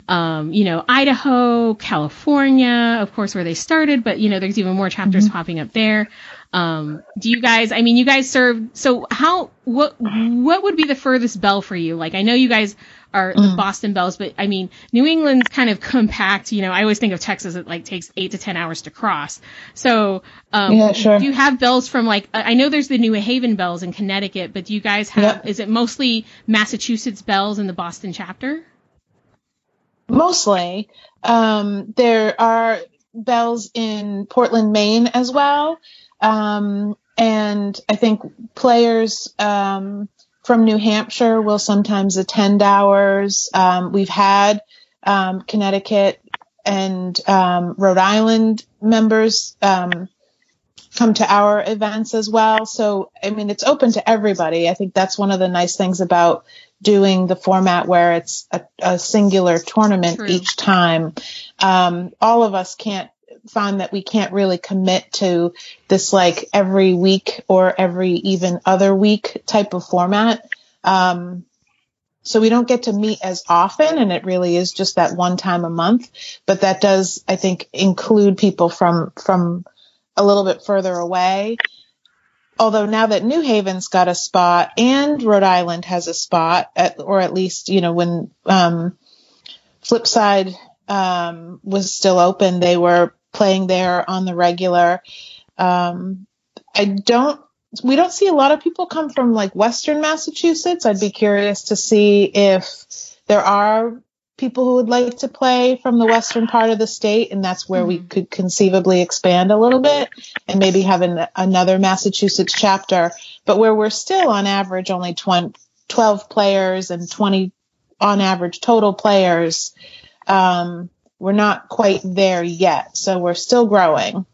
um, you know, Idaho, California, of course, where they started, but you know, there's even more chapters mm-hmm. popping up there. Um, do you guys? I mean, you guys serve. So how? What? What would be the furthest belle for you? Like, I know you guys are the mm. Boston Belles, but I mean, New England's kind of compact. You know, I always think of Texas. It like takes eight to ten hours to cross. So, um, yeah, sure. Do you have belles from like? I know there's the New Haven Belles in Connecticut, but do you guys have? Yep. Is it mostly Massachusetts Belles in the Boston chapter? Mostly. Um, there are belles in Portland, Maine as well. Um, and I think players um, from New Hampshire will sometimes attend ours. Um, we've had um, Connecticut and um, Rhode Island members come to our events as well. So, I mean, it's open to everybody. I think that's one of the nice things about doing the format where it's a, a singular tournament True. each time. Um, all of us can't find that we can't really commit to this like every week or every even other week type of format. Um, so we don't get to meet as often and it really is just that one time a month but that does i think include people from from a little bit further away although now that new haven's got a spot and rhode island has a spot at, or at least you know when um, flipside um, was still open they were playing there on the regular um, i don't we don't see a lot of people come from like Western Massachusetts. I'd be curious to see if there are people who would like to play from the western part of the state, and that's where mm-hmm. we could conceivably expand a little bit and maybe have an, another Massachusetts chapter, but where we're still on average only 20, 12 players and 20 on average total players. Um, we're not quite there yet, so we're still growing.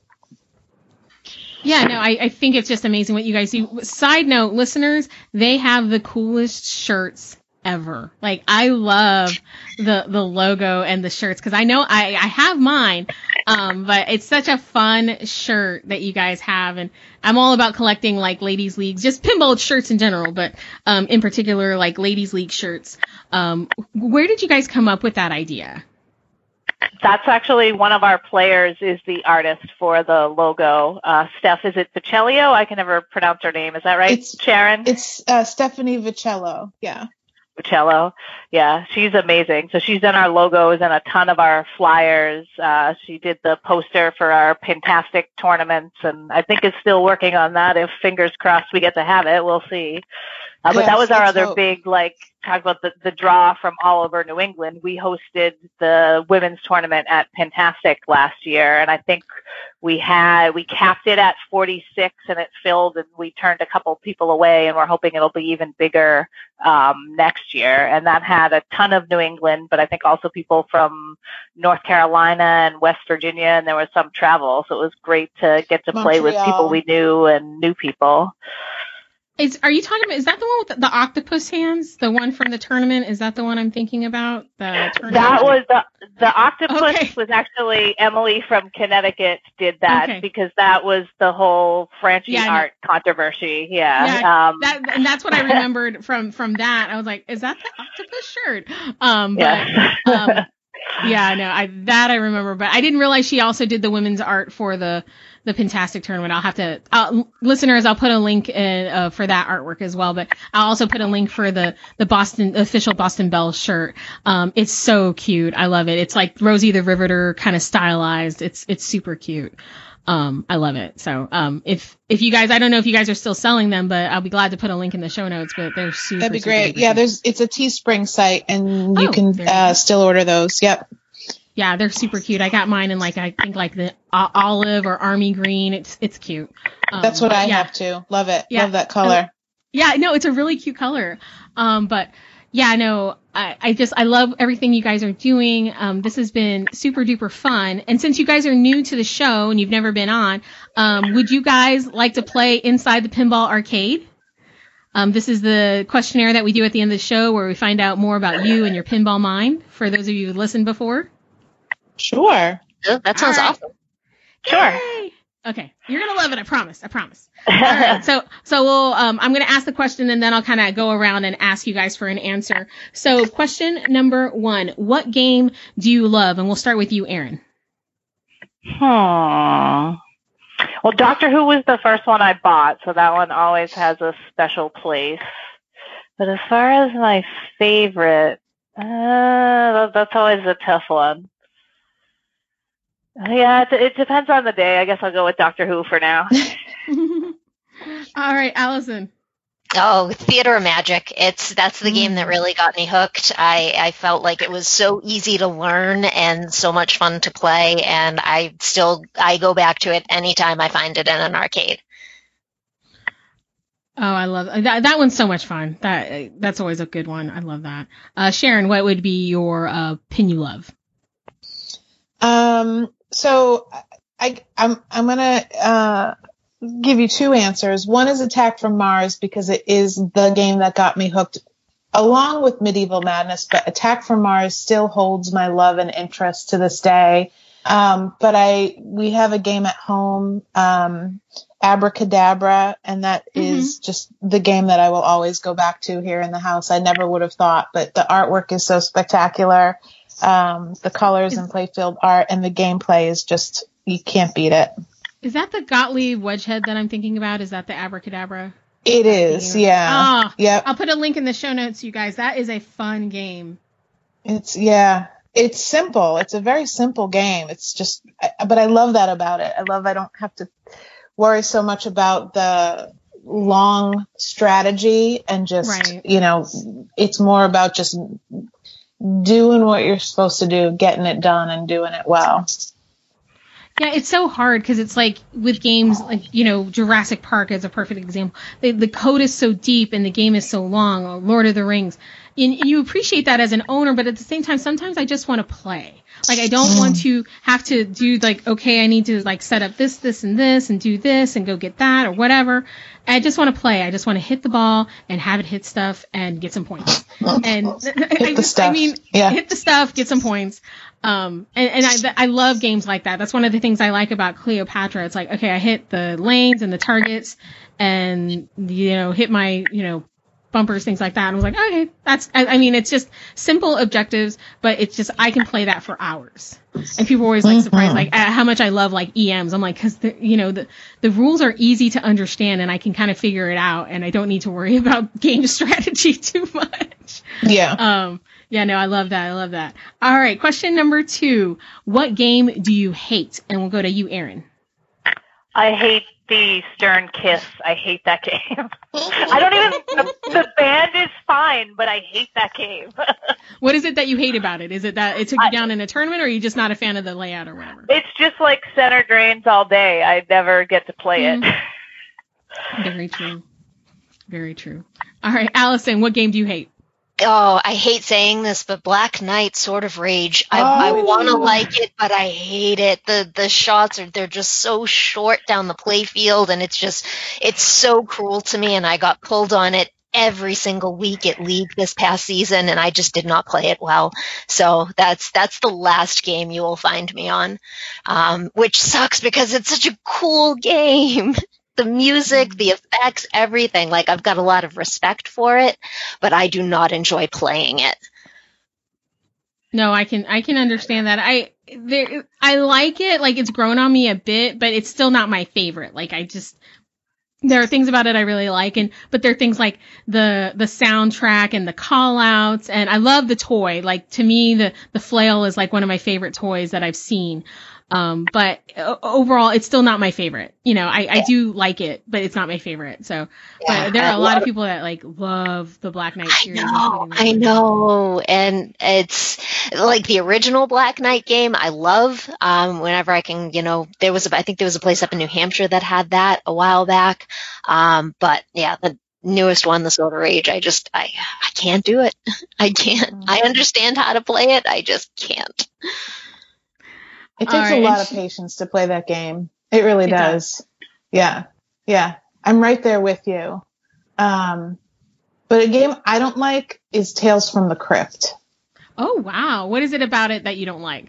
Yeah, no, I, I think it's just amazing what you guys do. Side note, listeners, they have the coolest shirts ever. Like I love the the logo and the shirts because I know I I have mine, um, but it's such a fun shirt that you guys have, and I'm all about collecting like ladies leagues, just pinball shirts in general, but um, in particular like ladies league shirts. Um, where did you guys come up with that idea? That's actually one of our players is the artist for the logo. Uh, Steph, is it Vicello? I can never pronounce her name. Is that right, it's, Sharon? It's uh, Stephanie Vicello. Yeah. Vicello. Yeah, she's amazing. So she's done our logos and a ton of our flyers. Uh, she did the poster for our Pintastic tournaments, and I think is still working on that. If fingers crossed we get to have it, we'll see. Uh, but yes, that was our other hope. big, like, talk about the, the draw from all over New England. We hosted the women's tournament at Pintastic last year, and I think we had, we capped it at 46 and it filled and we turned a couple people away and we're hoping it'll be even bigger, um, next year. And that had a ton of New England, but I think also people from North Carolina and West Virginia, and there was some travel. So it was great to get to Montreal. play with people we knew and new people. Is are you talking about? Is that the one with the, the, octopus hands? The one from the tournament? Is that the one I'm thinking about? The tournament? that was the the octopus okay. was actually Emily from Connecticut did that okay. because that was the whole Franchi yeah, art controversy. Yeah, yeah um, that, and that's what I remembered from from that. I was like, is that the octopus shirt? Um, but yeah. um, yeah, no, I that I remember, but I didn't realize she also did the women's art for the the Pintastic tournament. I'll have to, uh, listeners, I'll put a link in, uh, for that artwork as well, but I'll also put a link for the, the Boston, official Boston Belle shirt. Um, it's so cute. I love it. It's like Rosie the Riveter kind of stylized. It's, it's super cute. Um, I love it. So, um, if, if you guys, I don't know if you guys are still selling them, but I'll be glad to put a link in the show notes, but they're super, That'd be great. Super yeah. There's, it's a Teespring site and you oh, can, uh, still order those. Yep. Yeah, they're super cute. I got mine in like I think like the uh, olive or army green. It's it's cute. Um, That's what I yeah. have too. Love it. Yeah. Love that color. Uh, yeah, no, it's a really cute color. Um, but yeah, no, I, I just I love everything you guys are doing. Um, this has been super duper fun. And since you guys are new to the show and you've never been on, um, would you guys like to play inside the pinball arcade? Um, this is the questionnaire that we do at the end of the show where we find out more about you and your pinball mind. For those of you who listened before. Sure. Yeah, that sounds right. awesome. Sure. Yay. Okay, you're gonna love it. I promise. I promise. All right. So, so we'll. Um, I'm gonna ask the question, and then I'll kind of go around and ask you guys for an answer. So, question number one: What game do you love? And we'll start with you, Aaron. Hmm. Well, Doctor Who was the first one I bought, so that one always has a special place. But as far as my favorite, uh, that's always a tough one. Yeah, it, it depends on the day. I guess I'll go with Doctor Who for now. All right, Allison. Oh, Theater of Magic. It's that's the game that mm. really got me hooked. I, I felt like it was so easy to learn and so much fun to play and I still I go back to it anytime I find it in an arcade. Oh, I love that. That one's so much fun. That that's always a good one. I love that. Uh, Sharon, what would be your uh, pin you love? Um, so I, I'm, I'm going to, uh, give you two answers. One is Attack from Mars because it is the game that got me hooked along with Medieval Madness, but Attack from Mars still holds my love and interest to this day. Um, but I, we have a game at home, um, Abracadabra, and that mm-hmm. is just the game that I will always go back to here in the house. I never would have thought, but the artwork is so spectacular. Um, the colors and playfield art and the gameplay is just you can't beat it. Is that the Gottlieb Wedgehead that I'm thinking about? Is that the Abracadabra? It is, yeah. Oh, yeah. I'll put a link in the show notes, you guys. That is a fun game. It's yeah. It's simple. It's a very simple game. It's just, but I love that about it. I love I don't have to worry so much about the long strategy and just right. you know it's more about just doing what you're supposed to do getting it done and doing it well yeah, it's so hard because it's like with games like you know Jurassic Park is a perfect example. The, the code is so deep and the game is so long. Or Lord of the Rings, and you appreciate that as an owner, but at the same time, sometimes I just want to play. Like I don't want to have to do like okay, I need to like set up this, this, and this, and do this, and go get that or whatever. I just want to play. I just want to hit the ball and have it hit stuff and get some points. And I, just, I mean, yeah. hit the stuff, get some points. Um, and, and I, I love games like that. That's one of the things I like about Cleopatra. It's like, okay, I hit the lanes and the targets and, you know, hit my, you know, bumpers, things like that. And I was like, okay, that's, I, I, mean, it's just simple objectives, but it's just, I can play that for hours. And people are always like surprised, like how much I love like EMs. I'm like, cause the, you know, the, the rules are easy to understand and I can kind of figure it out and I don't need to worry about game strategy too much. Yeah. Um, yeah, no, I love that. I love that. All right. Question number two. What game do you hate? And we'll go to you, Aaron. I hate the Stern Kiss. I hate that game. I don't even. The, the, band is fine, but I hate that game. what is it that you hate about it? Is it that it took you I, down in a tournament, or are you just not a fan of the layout or whatever? It's just like center drains all day. I never get to play mm-hmm. it. Very true. Very true. All right, Allison, what game do you hate? Oh, I hate saying this, but Black Knight Sword of Rage. I, oh. I want to like it, but I hate it. The the shots are they're just so short down the playfield, and it's just it's so cruel to me. And I got pulled on it every single week at league this past season, and I just did not play it well. So that's that's the last game you will find me on, um, which sucks because it's such a cool game. The music, the mm-hmm. effects, everything. Like I've got a lot of respect for it, but I do not enjoy playing it. No, I can I can understand that. I there I like it. Like it's grown on me a bit, but it's still not my favorite. Like I just there are things about it I really like and but there are things like the the soundtrack and the call outs and I love the toy. Like to me the the flail is like one of my favorite toys that I've seen. Um, but overall, it's still not my favorite. You know, I, I do like it, but it's not my favorite. So, yeah, but there are a lot of people that like love the Black Knight series. I know, I know, and it's like the original Black Knight game. I love. Um, whenever I can, you know, there was a, I think there was a place up in New Hampshire that had that a while back. Um, but yeah, the newest one, the Silver Age, I just I I can't do it. I can't. I understand how to play it. I just can't. It takes right. a lot of patience to play that game. It really it does. does. Yeah. Yeah. I'm right there with you. Um, but a game I don't like is Tales from the Crypt. Oh wow. What is it about it that you don't like?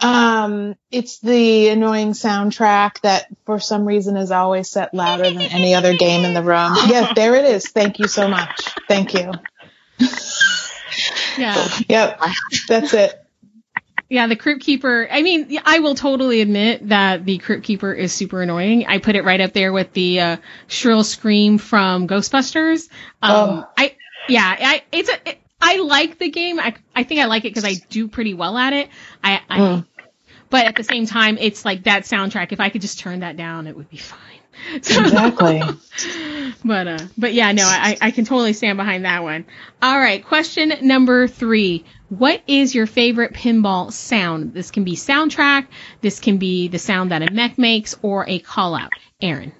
Um, it's the annoying soundtrack that for some reason is always set louder than any other game in the room. Yes, there it is. Thank you so much. Thank you. Yeah. yep. That's it. Yeah, the Crypt Keeper. I mean, I will totally admit that the Crypt Keeper is super annoying. I put it right up there with the uh, shrill scream from Ghostbusters. Um, oh. I yeah, I it's a it, I like the game. I I think I like it because I do pretty well at it. I, I mm. but at the same time, it's like that soundtrack. If I could just turn that down, it would be fine. exactly. but uh, but yeah, no, I I can totally stand behind that one. All right, question number three. What is your favorite pinball sound? This can be soundtrack. This can be the sound that a mech makes, or a call out. Aaron.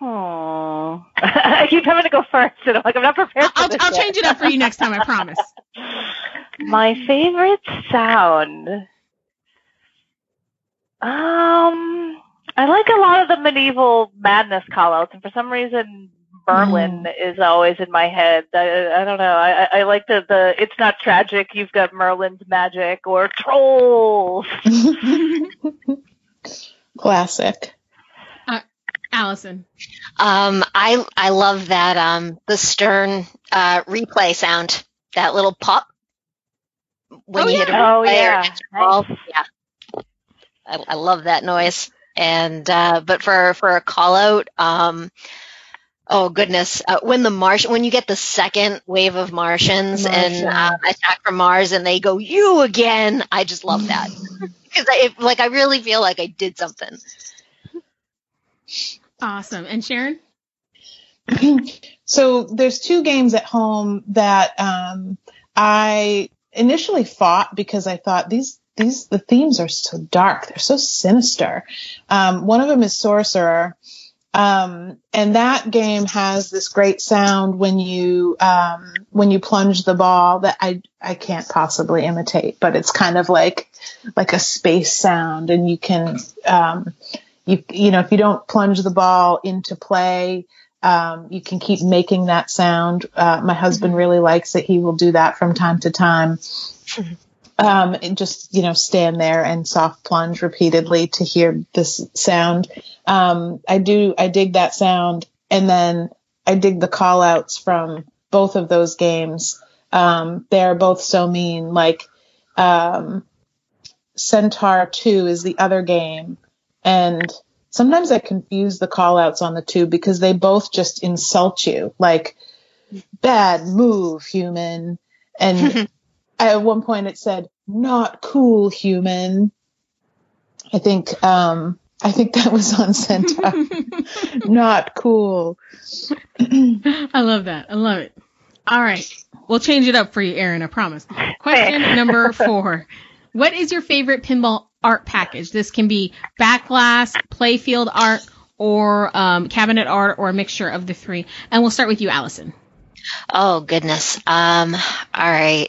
Oh, I keep having to go first, and I'm like, I'm not prepared. I'll, I'll change it up for you next time. I promise. My favorite sound. Um, I like a lot of the medieval madness callouts, and for some reason, Merlin mm. is always in my head. I, I don't know. I, I like the the. It's not tragic. You've got Merlin's magic or trolls. Classic. Uh, Allison. Um, I I love that um the Stern uh replay sound, that little pop when Oh, you hit a Oh, replay or yeah. extra ball. Yeah, I, I love that noise. And uh, but for for a call out, um, oh goodness, uh, when the Martian when you get the second wave of Martians and uh, attack from Mars and they go you again, I just love that because I it, like I really feel like I did something. Awesome. And Sharon? so there's two games at home that um, I initially fought because I thought these these the themes are so dark, they're so sinister. Um, one of them is Sorcerer, um, and that game has this great sound when you um, when you plunge the ball that I I can't possibly imitate, but it's kind of like like a space sound, and you can um, you you know if you don't plunge the ball into play um, you can keep making that sound. Uh, my husband really likes it. He will do that from time to time. Um, and just, you know, stand there and soft plunge repeatedly to hear this sound. Um, I do, I dig that sound. And then I dig the call outs from both of those games. Um, they're both so mean. Like, um, Centaur 2 is the other game. And sometimes I confuse the call outs on the two because they both just insult you, like bad move, human. And at one point it said, not cool, human. I think, um, I think that was on Centaur. not cool. I love that. I love it. All right. We'll change it up for you, Aaron. I promise. Question number four. What is your favorite pinball art package? This can be backglass, playfield art, or um, cabinet art, or a mixture of the three. And we'll start with you, Allison. Oh goodness. Um. All right.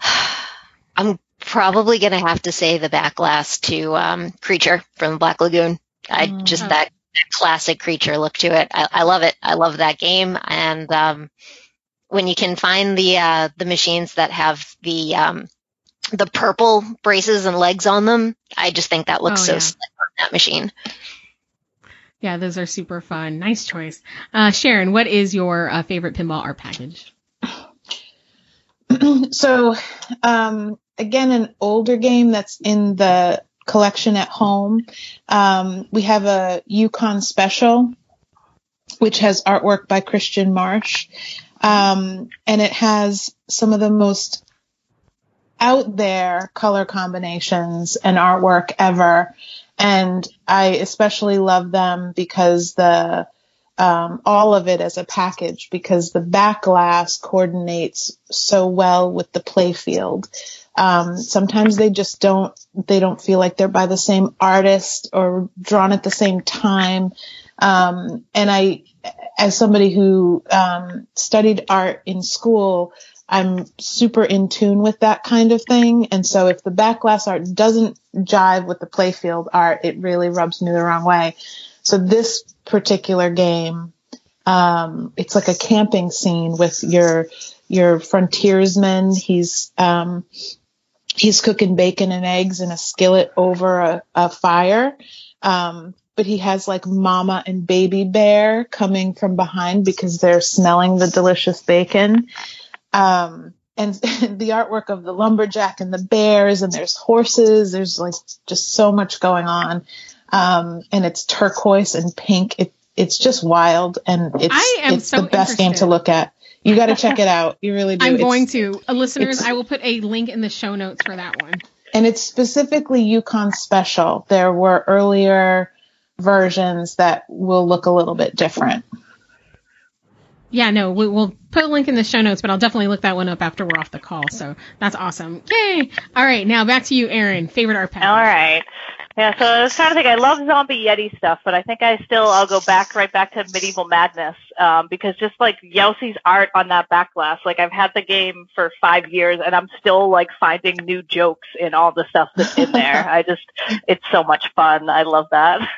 I'm probably gonna have to say the backglass to um, Creature from Black Lagoon. I Mm. just that, that classic creature look to it. I, I love it. I love that game. And um, when you can find the uh, the machines that have the um, the purple braces and legs on them, I just think that looks Oh, so yeah. slick on that machine. Yeah, those are super fun. Nice choice. Uh, Sharon, what is your uh, favorite pinball art package? so um, again an older game that's in the collection at home. Um, we have a yukon special which has artwork by Christian Marche. Um, and it has some of the most out there color combinations and artwork ever. And i especially love them because the um, all of it as a package because the back glass coordinates so well with the playfield. Um, sometimes they just don't, they don't feel like they're by the same artist or drawn at the same time. Um, and I, as somebody who, um, studied art in school, I'm super in tune with that kind of thing. And so if the back glass art doesn't jive with the playfield art, it really rubs me the wrong way. So this particular game, um, it's like a camping scene with your your frontiersman. He's um, he's cooking bacon and eggs in a skillet over a, a fire. Um, but he has like mama and baby bear coming from behind because they're smelling the delicious bacon. Um, and the artwork of the lumberjack and the bears and there's horses. There's like just so much going on. Um, and it's turquoise and pink. It, it's just wild and it's, I am it's so the best game to look at. You got to check it out. You really do. I'm It's- going to. Uh, listeners, I will put a link in the show notes for that one. and it's specifically Yukon special. There were earlier versions that will look a little bit different. Yeah, no, we, we'll put a link in the show notes, but I'll definitely look that one up after we're off the call. So that's awesome. Yay! All right, now back to you, Aaron. Favorite art package. All right. Yeah, so I was trying to think. I love zombie yeti stuff, but I think I still I'll go back right back to medieval madness um, because just like Youssi's art on that back glass, like I've had the game for five years and I'm still like finding new jokes in all the stuff that's in there. I just it's so much fun. I love that.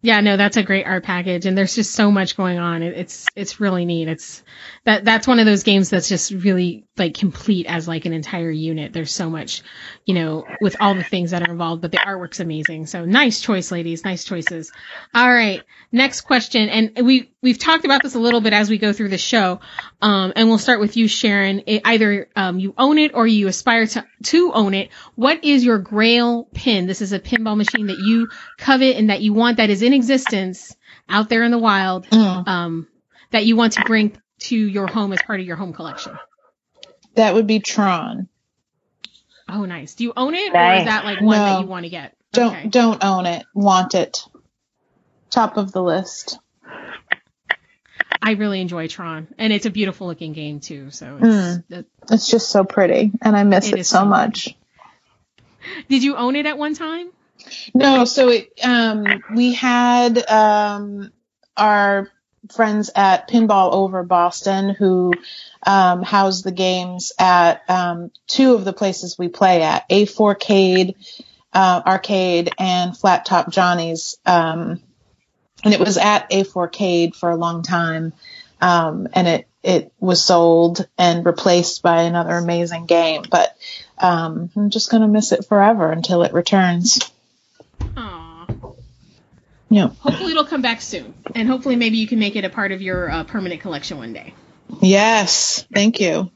Yeah, no, that's a great art package, and there's just so much going on. It, it's it's really neat. It's that that's one of those games that's just really like complete as like an entire unit. There's so much, you know, with all the things that are involved, but the artwork's amazing. So nice choice, ladies. Nice choices. All right, next question, and we we've talked about this a little bit as we go through the show, um, and we'll start with you, Sharon. It, either um, you own it or you aspire to to own it. What is your Grail pin? This is a pinball machine that you covet and that you want that is in existence out there in the wild Mm. um, that you want to bring to your home as part of your home collection? That would be Tron. Oh, nice. Do you own it, or is that like one that you want to get? Don't Okay. don't own it. Want it. Top of the list. I really enjoy Tron, and it's a beautiful looking game too. So, it's, Mm. that- It's just so pretty, and I miss It it, is so so much. did you own it at one time? No, so it, um, we had um, our friends at Pinball Over Boston who um, house the games at um, two of the places we play at, A4Cade uh, Arcade and Flat Top Johnny's. Um, and it was at A4Cade for a long time. Um, and it, it was sold and replaced by another amazing game. But um, I'm just going to miss it forever until it returns. Aw. Yeah. Hopefully it'll come back soon, and hopefully maybe you can make it a part of your uh, permanent collection one day. Yes. Thank you.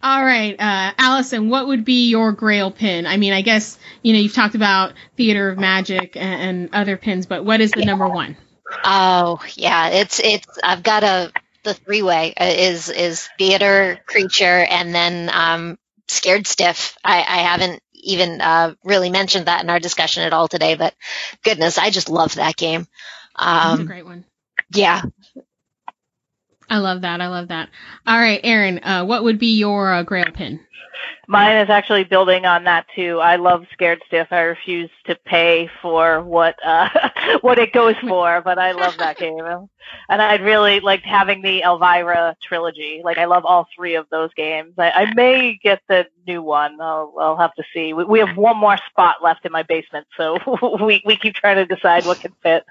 All right, uh, Allison, what would be your Grail pin? I mean, I guess you know you've talked about Theater of Magic and, and other pins, but what is the number one? Oh yeah, it's it's. I've got a the three way is is theater creature and then um scared stiff. I, I haven't even uh, really mentioned that in our discussion at all today, but goodness, I just love that game. That's a Um, great one. yeah, I love that. I love that. All right, Aaron, uh, what would be your uh, Grail pin? Mine is actually building on that too. I love Scared Stiff. I refuse to pay for what uh, what it goes for, but I love that game. And I'd really like having the Elvira trilogy. Like I love all three of those games. I, I may get the new one. I'll, I'll have to see. We, we have one more spot left in my basement, so we we keep trying to decide what can fit.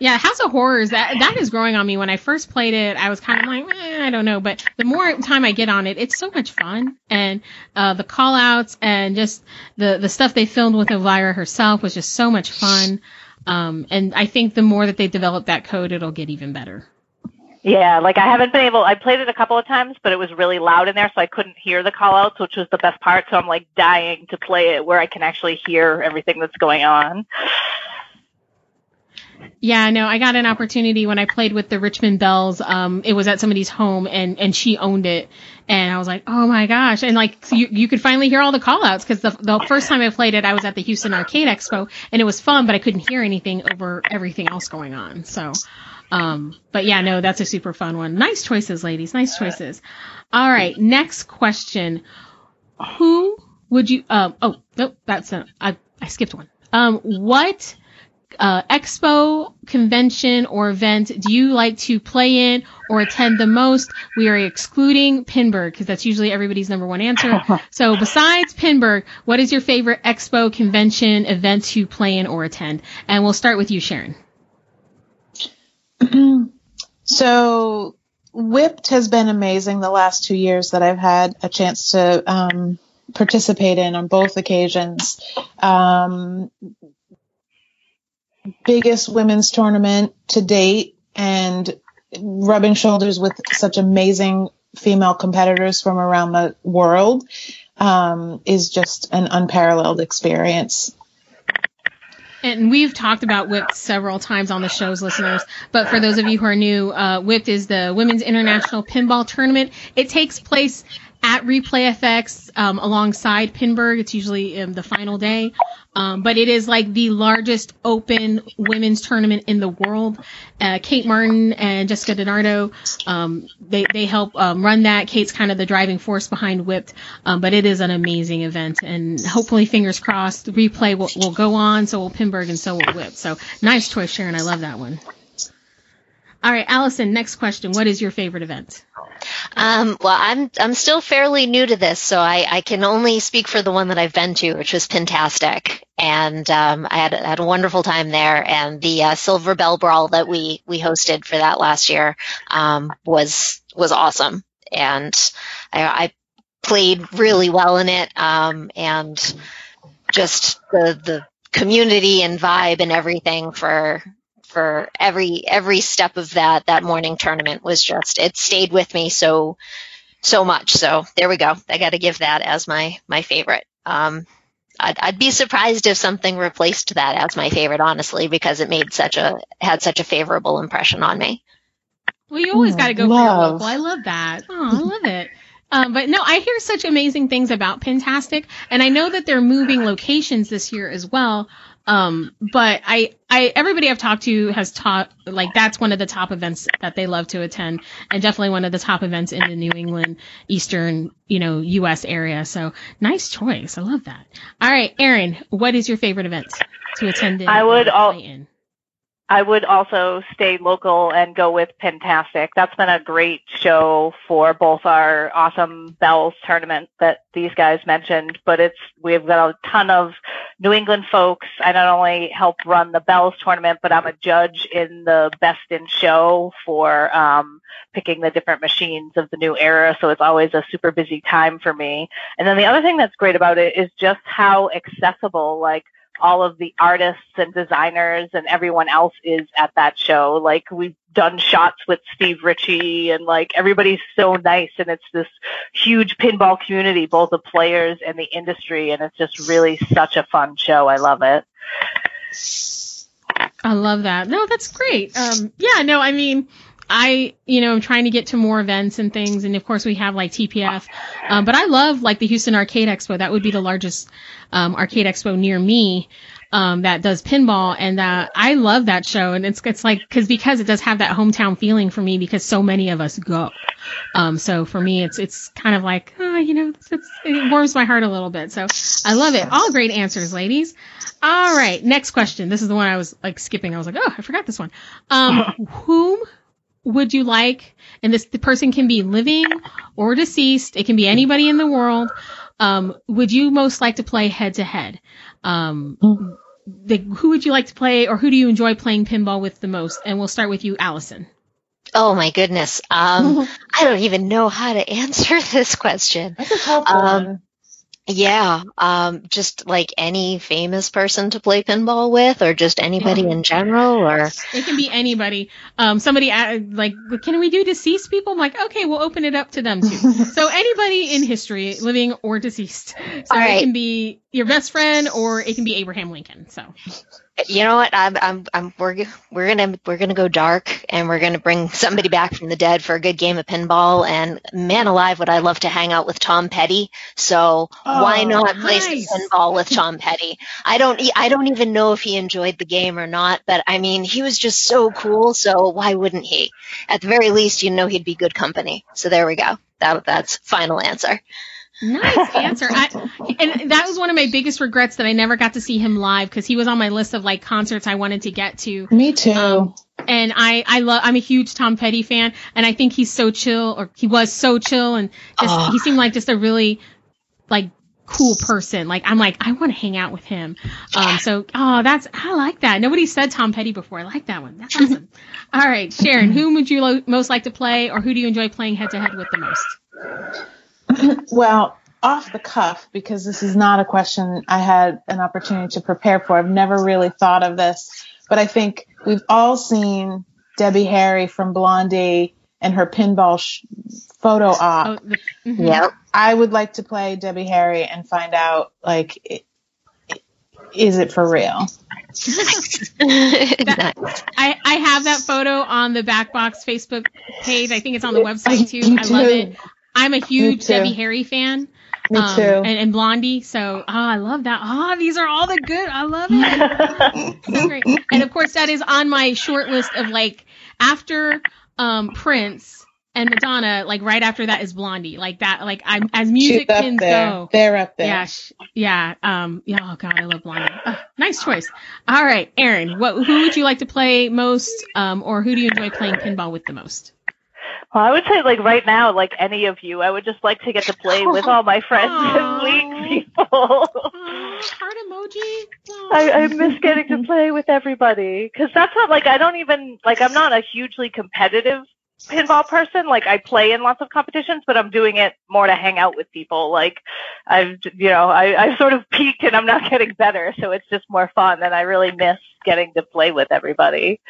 Yeah, House of Horrors that that is growing on me. When I first played it, I was kind of like, eh, I don't know, but the more time I get on it, it's so much fun, and uh, the call outs and just the the stuff they filmed with Elvira herself was just so much fun. Um, and I think the more that they develop that code, it'll get even better. Yeah, like I haven't been able. I played it a couple of times, but it was really loud in there, so I couldn't hear the call outs, which was the best part. So I'm like dying to play it where I can actually hear everything that's going on. Yeah, no, I got an opportunity when I played with the Richmond Belles. Um, it was at somebody's home and, and she owned it. And I was like, oh my gosh. And like, so you, you could finally hear all the call outs because the, the first time I played it, I was at the Houston Arcade Expo and it was fun, but I couldn't hear anything over everything else going on. So, um, but yeah, no, that's a super fun one. Nice choices, ladies. Nice choices. All right. Next question. Who would you, um, oh, nope, that's, a, I, I skipped one. Um, what, uh, expo, convention, or event do you like to play in or attend the most? We are excluding Pinburgh because that's usually everybody's number one answer. so besides Pinburgh, what is your favorite expo, convention, event to play in or attend? And we'll start with you, Sharon. So WIPT has been amazing the last two years that I've had a chance to um, participate in on both occasions. Um, biggest women's tournament to date and rubbing shoulders with such amazing female competitors from around the world um, is just an unparalleled experience. And we've talked about WIPT several times on the show's listeners, but for those of you who are new, uh, WIPT is the Women's International Pinball Tournament. It takes place at Replay FX um, alongside Pinburgh. It's usually um, the final day, um, but it is like the largest open women's tournament in the world. Uh, Kate Martin and Jessica Donardo, um, they they help um, run that. Kate's kind of the driving force behind WIPT, um, but it is an amazing event, and hopefully, fingers crossed, Replay will, will go on. So will Pinburgh, and so will WIPT. So nice choice, Sharon. I love that one. All right, Allison. Next question. What is your favorite event? Um, well, I'm I'm still fairly new to this, so I, I can only speak for the one that I've been to, which was Pintastic, and um, I had had a wonderful time there. And the uh, Silver Bell Brawl that we we hosted for that last year um, was was awesome, and I, I played really well in it, um, and just the the community and vibe and everything for for every every step of that that morning tournament was just it stayed with me so so much. So there we go. I got to give that as my my favorite. Um, I'd, I'd be surprised if something replaced that as my favorite, honestly, because it made such a had such a favorable impression on me. Well, you always got to go love. for your local. I love that. Oh, I love it. Um, but no, I hear such amazing things about Pintastic, and I know that they're moving locations this year as well. Um, but I, I, everybody I've talked to has taught, like, that's one of the top events that they love to attend and definitely one of the top events in the New England, Eastern, you know, U.S. area. So nice choice. I love that. All right, Erin, what is your favorite event to attend in? I would all, in? I would also stay local and go with Pintastic. That's been a great show for both our awesome Belles tournament that these guys mentioned, but it's we've got a ton of New England folks. I not only help run the Belles tournament, but I'm a judge in the Best in Show for um, picking the different machines of the new era. So it's always a super busy time for me. And then the other thing that's great about it is just how accessible, like all of the artists and designers and everyone else is at that show. Like we've done shots with Steve Ritchie and like everybody's so nice and it's this huge pinball community, both the players and the industry. And it's just really such a fun show. I love it. I love that. No, that's great. Um, yeah, no, I mean, I, you know, I'm trying to get to more events and things. And of course we have like TPF. Um, but I love like the Houston Arcade Expo. That would be the largest, um, arcade expo near me. Um, that does pinball and, uh, I love that show. And it's, it's like, cause, because it does have that hometown feeling for me because so many of us go. Um, so for me, it's, it's kind of like, oh, you know, it's, it's, it warms my heart a little bit. So I love it. All great answers, ladies. All right. Next question. This is the one I was like skipping. I was like, oh, I forgot this one. Um, whom would you like? And this the person can be living or deceased. It can be anybody in the world. Um, would you most like to play head to head? Um, the, who would you like to play, or who do you enjoy playing pinball with the most? And we'll start with you, Allison. Oh my goodness. Um, I don't even know how to answer this question. That's a tough um, one. Yeah, um, just like any famous person to play pinball with, or just anybody yeah. in general, or it can be anybody. Um, somebody like, can we do deceased people? I'm like, okay, we'll open it up to them too. so anybody in history, living or deceased. So right. it can be your best friend, or it can be Abraham Lincoln. So you know what? I'm, I'm, I'm, we're, we're gonna, we're gonna go dark, and we're gonna bring somebody back from the dead for a good game of pinball. And man alive, would I love to hang out with Tom Petty? So oh, why not play some pinball with Tom Petty? I don't, I don't even know if he enjoyed the game or not, but I mean, he was just so cool. So why wouldn't he? At the very least, you know, he'd be good company. So there we go. That, that's final answer. Nice answer. I, and that was one of my biggest regrets that I never got to see him live because he was on my list of like concerts I wanted to get to. Me too. Um, and I, I love, I'm a huge Tom Petty fan and I think he's so chill or he was so chill and just, oh. he seemed like just a really like cool person. Like I'm like, I want to hang out with him. Um, so, oh, that's, I like that. Nobody said Tom Petty before. I like that one. That's awesome. All right, Sharon, whom would you lo- most like to play or who do you enjoy playing head to head with the most? well, off the cuff, because this is not a question I had an opportunity to prepare for. I've never really thought of this, but I think we've all seen Debbie Harry from Blondie and her pinball sh- photo op. Oh, mm-hmm. Yeah. I would like to play Debbie Harry and find out, like, it, it, is it for real? that, I, I have that photo on the Backbox Facebook page. I think it's on the website too. I love it. I'm a huge Debbie Harry fan. Me um, too. And, and, Blondie. So, oh, I love that. Ah, oh, these are all the good. I love it. so great. And of course, that is on my short list of like after um, Prince and Madonna. Like right after that is Blondie. Like that. Like I'm as music pins go. They're up there. Yeah. Sh- yeah. Um. Yeah. Oh God, I love Blondie. Oh, nice choice. All right, Erin. What? Who would you like to play most? Um. Or who do you enjoy playing pinball with the most? Well, I would say like right now, like any of you, I would just like to get to play with all my friends and league people. Heart emoji. I, I miss getting to play with everybody because that's not like I don't even like I'm not a hugely competitive pinball person. Like I play in lots of competitions, but I'm doing it more to hang out with people. Like I've you know I I've sort of peaked and I'm not getting better, so it's just more fun, and I really miss getting to play with everybody.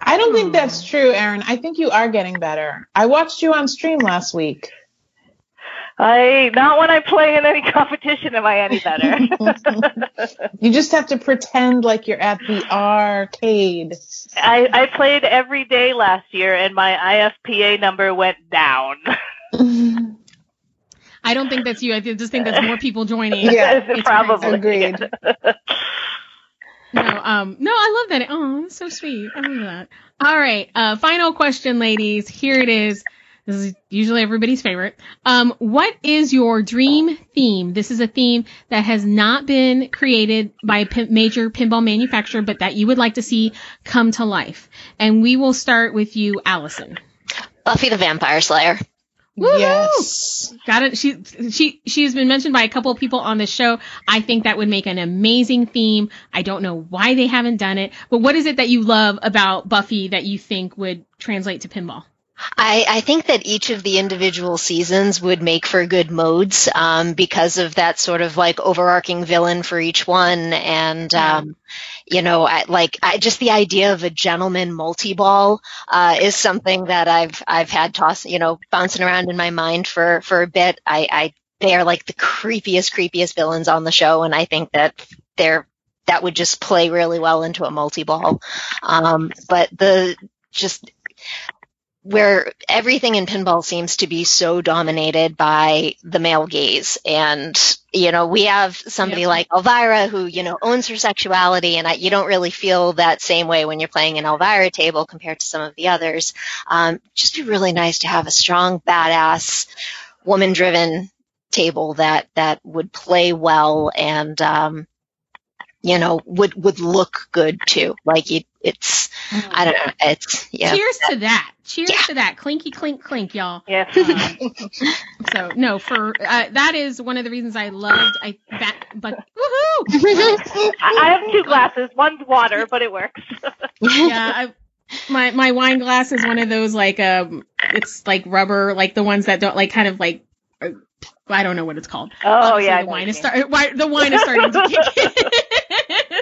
I don't think Hmm. that's true, Erin. I think you are getting better. I watched you on stream last week. I not when I play in any competition am I any better. You just have to pretend like you're at the arcade. I, I played every day last year and my IFPA number went down. I don't think that's you. I just think that's more people joining. Yeah, It's probably. Agreed. No, um, no, I love that. Oh, so sweet. I love that. All right, uh, final question, ladies. Here it is. This is usually everybody's favorite. Um, what is your dream theme? This is a theme that has not been created by a major pinball manufacturer, but that you would like to see come to life. And we will start with you, Allison. Buffy the Vampire Slayer. Woohoo! Yes. Got it. She she she has been mentioned by a couple of people on the show. I think that would make an amazing theme. I don't know why they haven't done it, but what is it that you love about Buffy that you think would translate to pinball? I, I think that each of the individual seasons would make for good modes um, because of that sort of like overarching villain for each one, and um, you know, I, like I, just the idea of a gentleman multi-ball uh, is something that I've I've had toss you know bouncing around in my mind for for a bit. I, I they are like the creepiest creepiest villains on the show, and I think that they're that would just play really well into a multi-ball. Um, but the just where everything in pinball seems to be so dominated by the male gaze. And you know we have somebody Yeah. like elvira who you know owns her sexuality and I, you don't really feel that same way when you're playing an elvira table compared to some of the others. Um, just be really nice to have a strong badass woman driven table that that would play well and um, you know would would look good too. Like it, it's i don't know it's yeah Cheers to that. Cheers Yeah. to that. Clinky clink clink, y'all. yes. So no, for uh, that is one of the reasons I loved I that but woohoo! I I have two glasses. One's water, but it works. yeah, I, my my wine glass is one of those like um, it's like rubber, like the ones that don't like kind of like. uh, I don't know what it's called. Oh Obviously, yeah. The wine what is you start. The wine is starting to kick in.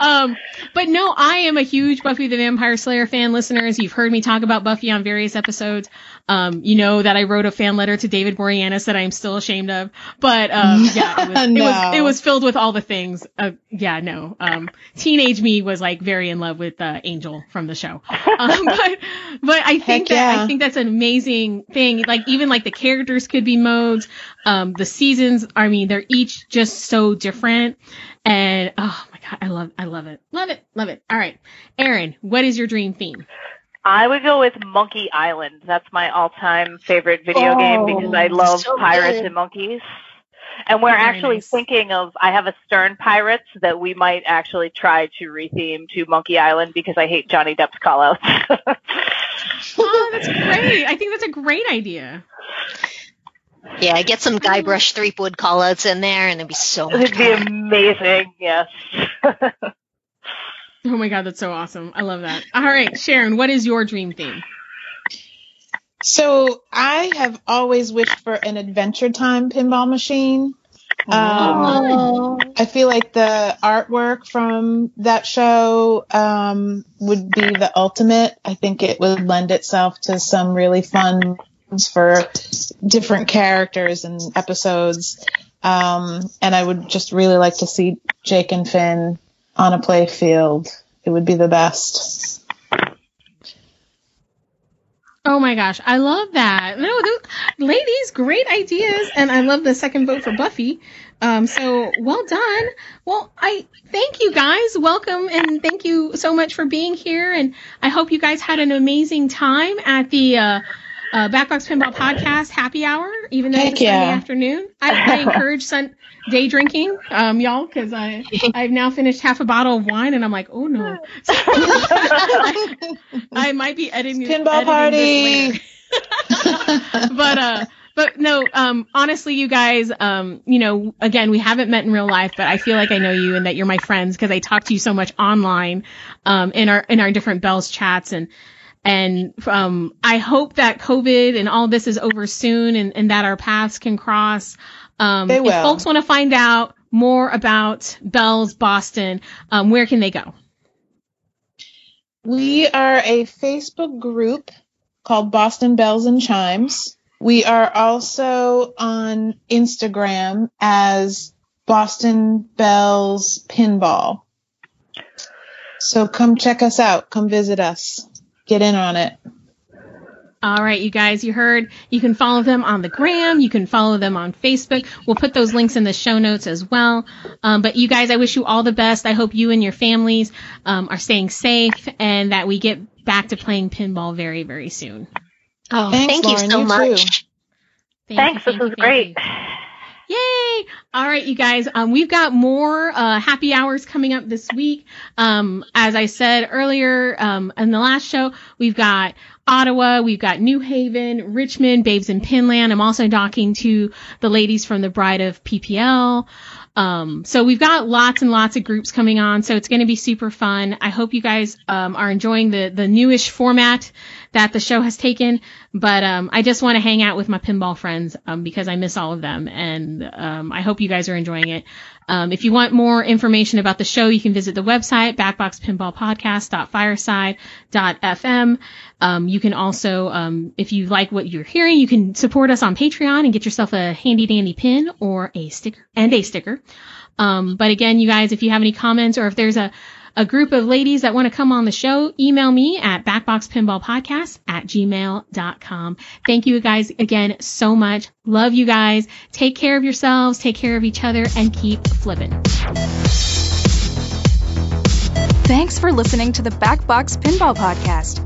um, but no, I am a huge Buffy the Vampire Slayer fan. Listeners, you've heard me talk about Buffy on various episodes. Um, you know that I wrote a fan letter to David Boreanaz that I'm still ashamed of. But um, yeah, it was, it was it was filled with all the things. Uh, yeah, no. Um, teenage me was like very in love with uh, Angel from the show. Um, but but I think Heck that yeah. I think that's an amazing thing. Like even like the characters could be modes. Um, the seasons, I mean, they're each just so different. And oh my god, I love I love it. Love it. Love it. All right. Aaron, what is your dream theme? I would go with Monkey Island. That's my all-time favorite video Oh, game because I love so pirates good. and monkeys. And we're Very actually nice. thinking of. I have a Stern Pirates that we might actually try to retheme to Monkey Island because I hate Johnny Depp's callouts. Oh, that's great. I think that's a great idea. Yeah, get some Guybrush Threepwood callouts in there, and it'd be so much It'd be amazing. Yes. Oh my god, that's so awesome. I love that. All right, Sharon, what is your dream theme? So I have always wished for an Adventure Time pinball machine. Um, Oh. I feel like the artwork from that show um, would be the ultimate. I think it would lend itself to some really fun for different characters and episodes. Um, and I would just really like to see Jake and Finn on a play field. It would be the best. Oh my gosh, I love that. No, th- ladies, great ideas, and I love the second vote for Buffy. Um, so well done. Well, I thank you guys. Welcome and thank you so much for being here. And I hope you guys had an amazing time at the uh, uh, Backbox Pinball Podcast Happy Hour, even though Heck it's a Sunday yeah. afternoon. I, I encourage sun- day drinking, um, y'all, because I I've now finished half a bottle of wine, and I'm like, oh no. I I might be editing Pinball editing party. but uh but no um honestly you guys um you know again we haven't met in real life but i feel like i know you and that you're my friends because i talk to you so much online um in our in our different bells chats and and um i hope that covid and all this is over soon and, and that our paths can cross um if folks want to find out more about bells boston um where can they go We are a Facebook group called Boston Bells and Chimes. We are also on Instagram as Boston Bells Pinball. So come check us out. Come visit us. Get in on it. All right, you guys, you heard. You can follow them on the gram. You can follow them on Facebook. We'll put those links in the show notes as well. Um, but you guys, I wish you all the best. I hope you and your families um, are staying safe and that we get back to playing pinball very, very soon. Oh, Thanks, thank you so You much. Thank Thanks. you, This thank was you, thank great. you. Yay! All right, you guys. Um, we've got more uh, happy hours coming up this week. Um, as I said earlier um, in the last show, we've got Ottawa, we've got New Haven, Richmond, Babes in Pinland. I'm also talking to the ladies from the Bride of PPL. Um, so we've got lots and lots of groups coming on, so it's going to be super fun. I hope you guys um, are enjoying the the newish format that the show has taken. But um, I just want to hang out with my pinball friends um, because I miss all of them, and um, I hope you guys are enjoying it. Um, if you want more information about the show, you can visit the website backboxpinballpodcast.fireside.fm. Um, you can also, um, if you like what you're hearing, you can support us on Patreon and get yourself a handy dandy pin or a sticker and a sticker. Um, but again, you guys, if you have any comments or if there's a a group of ladies that want to come on the show, email me at backboxpinballpodcast at gmail.com. Thank you guys again so much. Love you guys. Take care of yourselves, take care of each other, and keep flipping. Thanks for listening to the Backbox Pinball Podcast.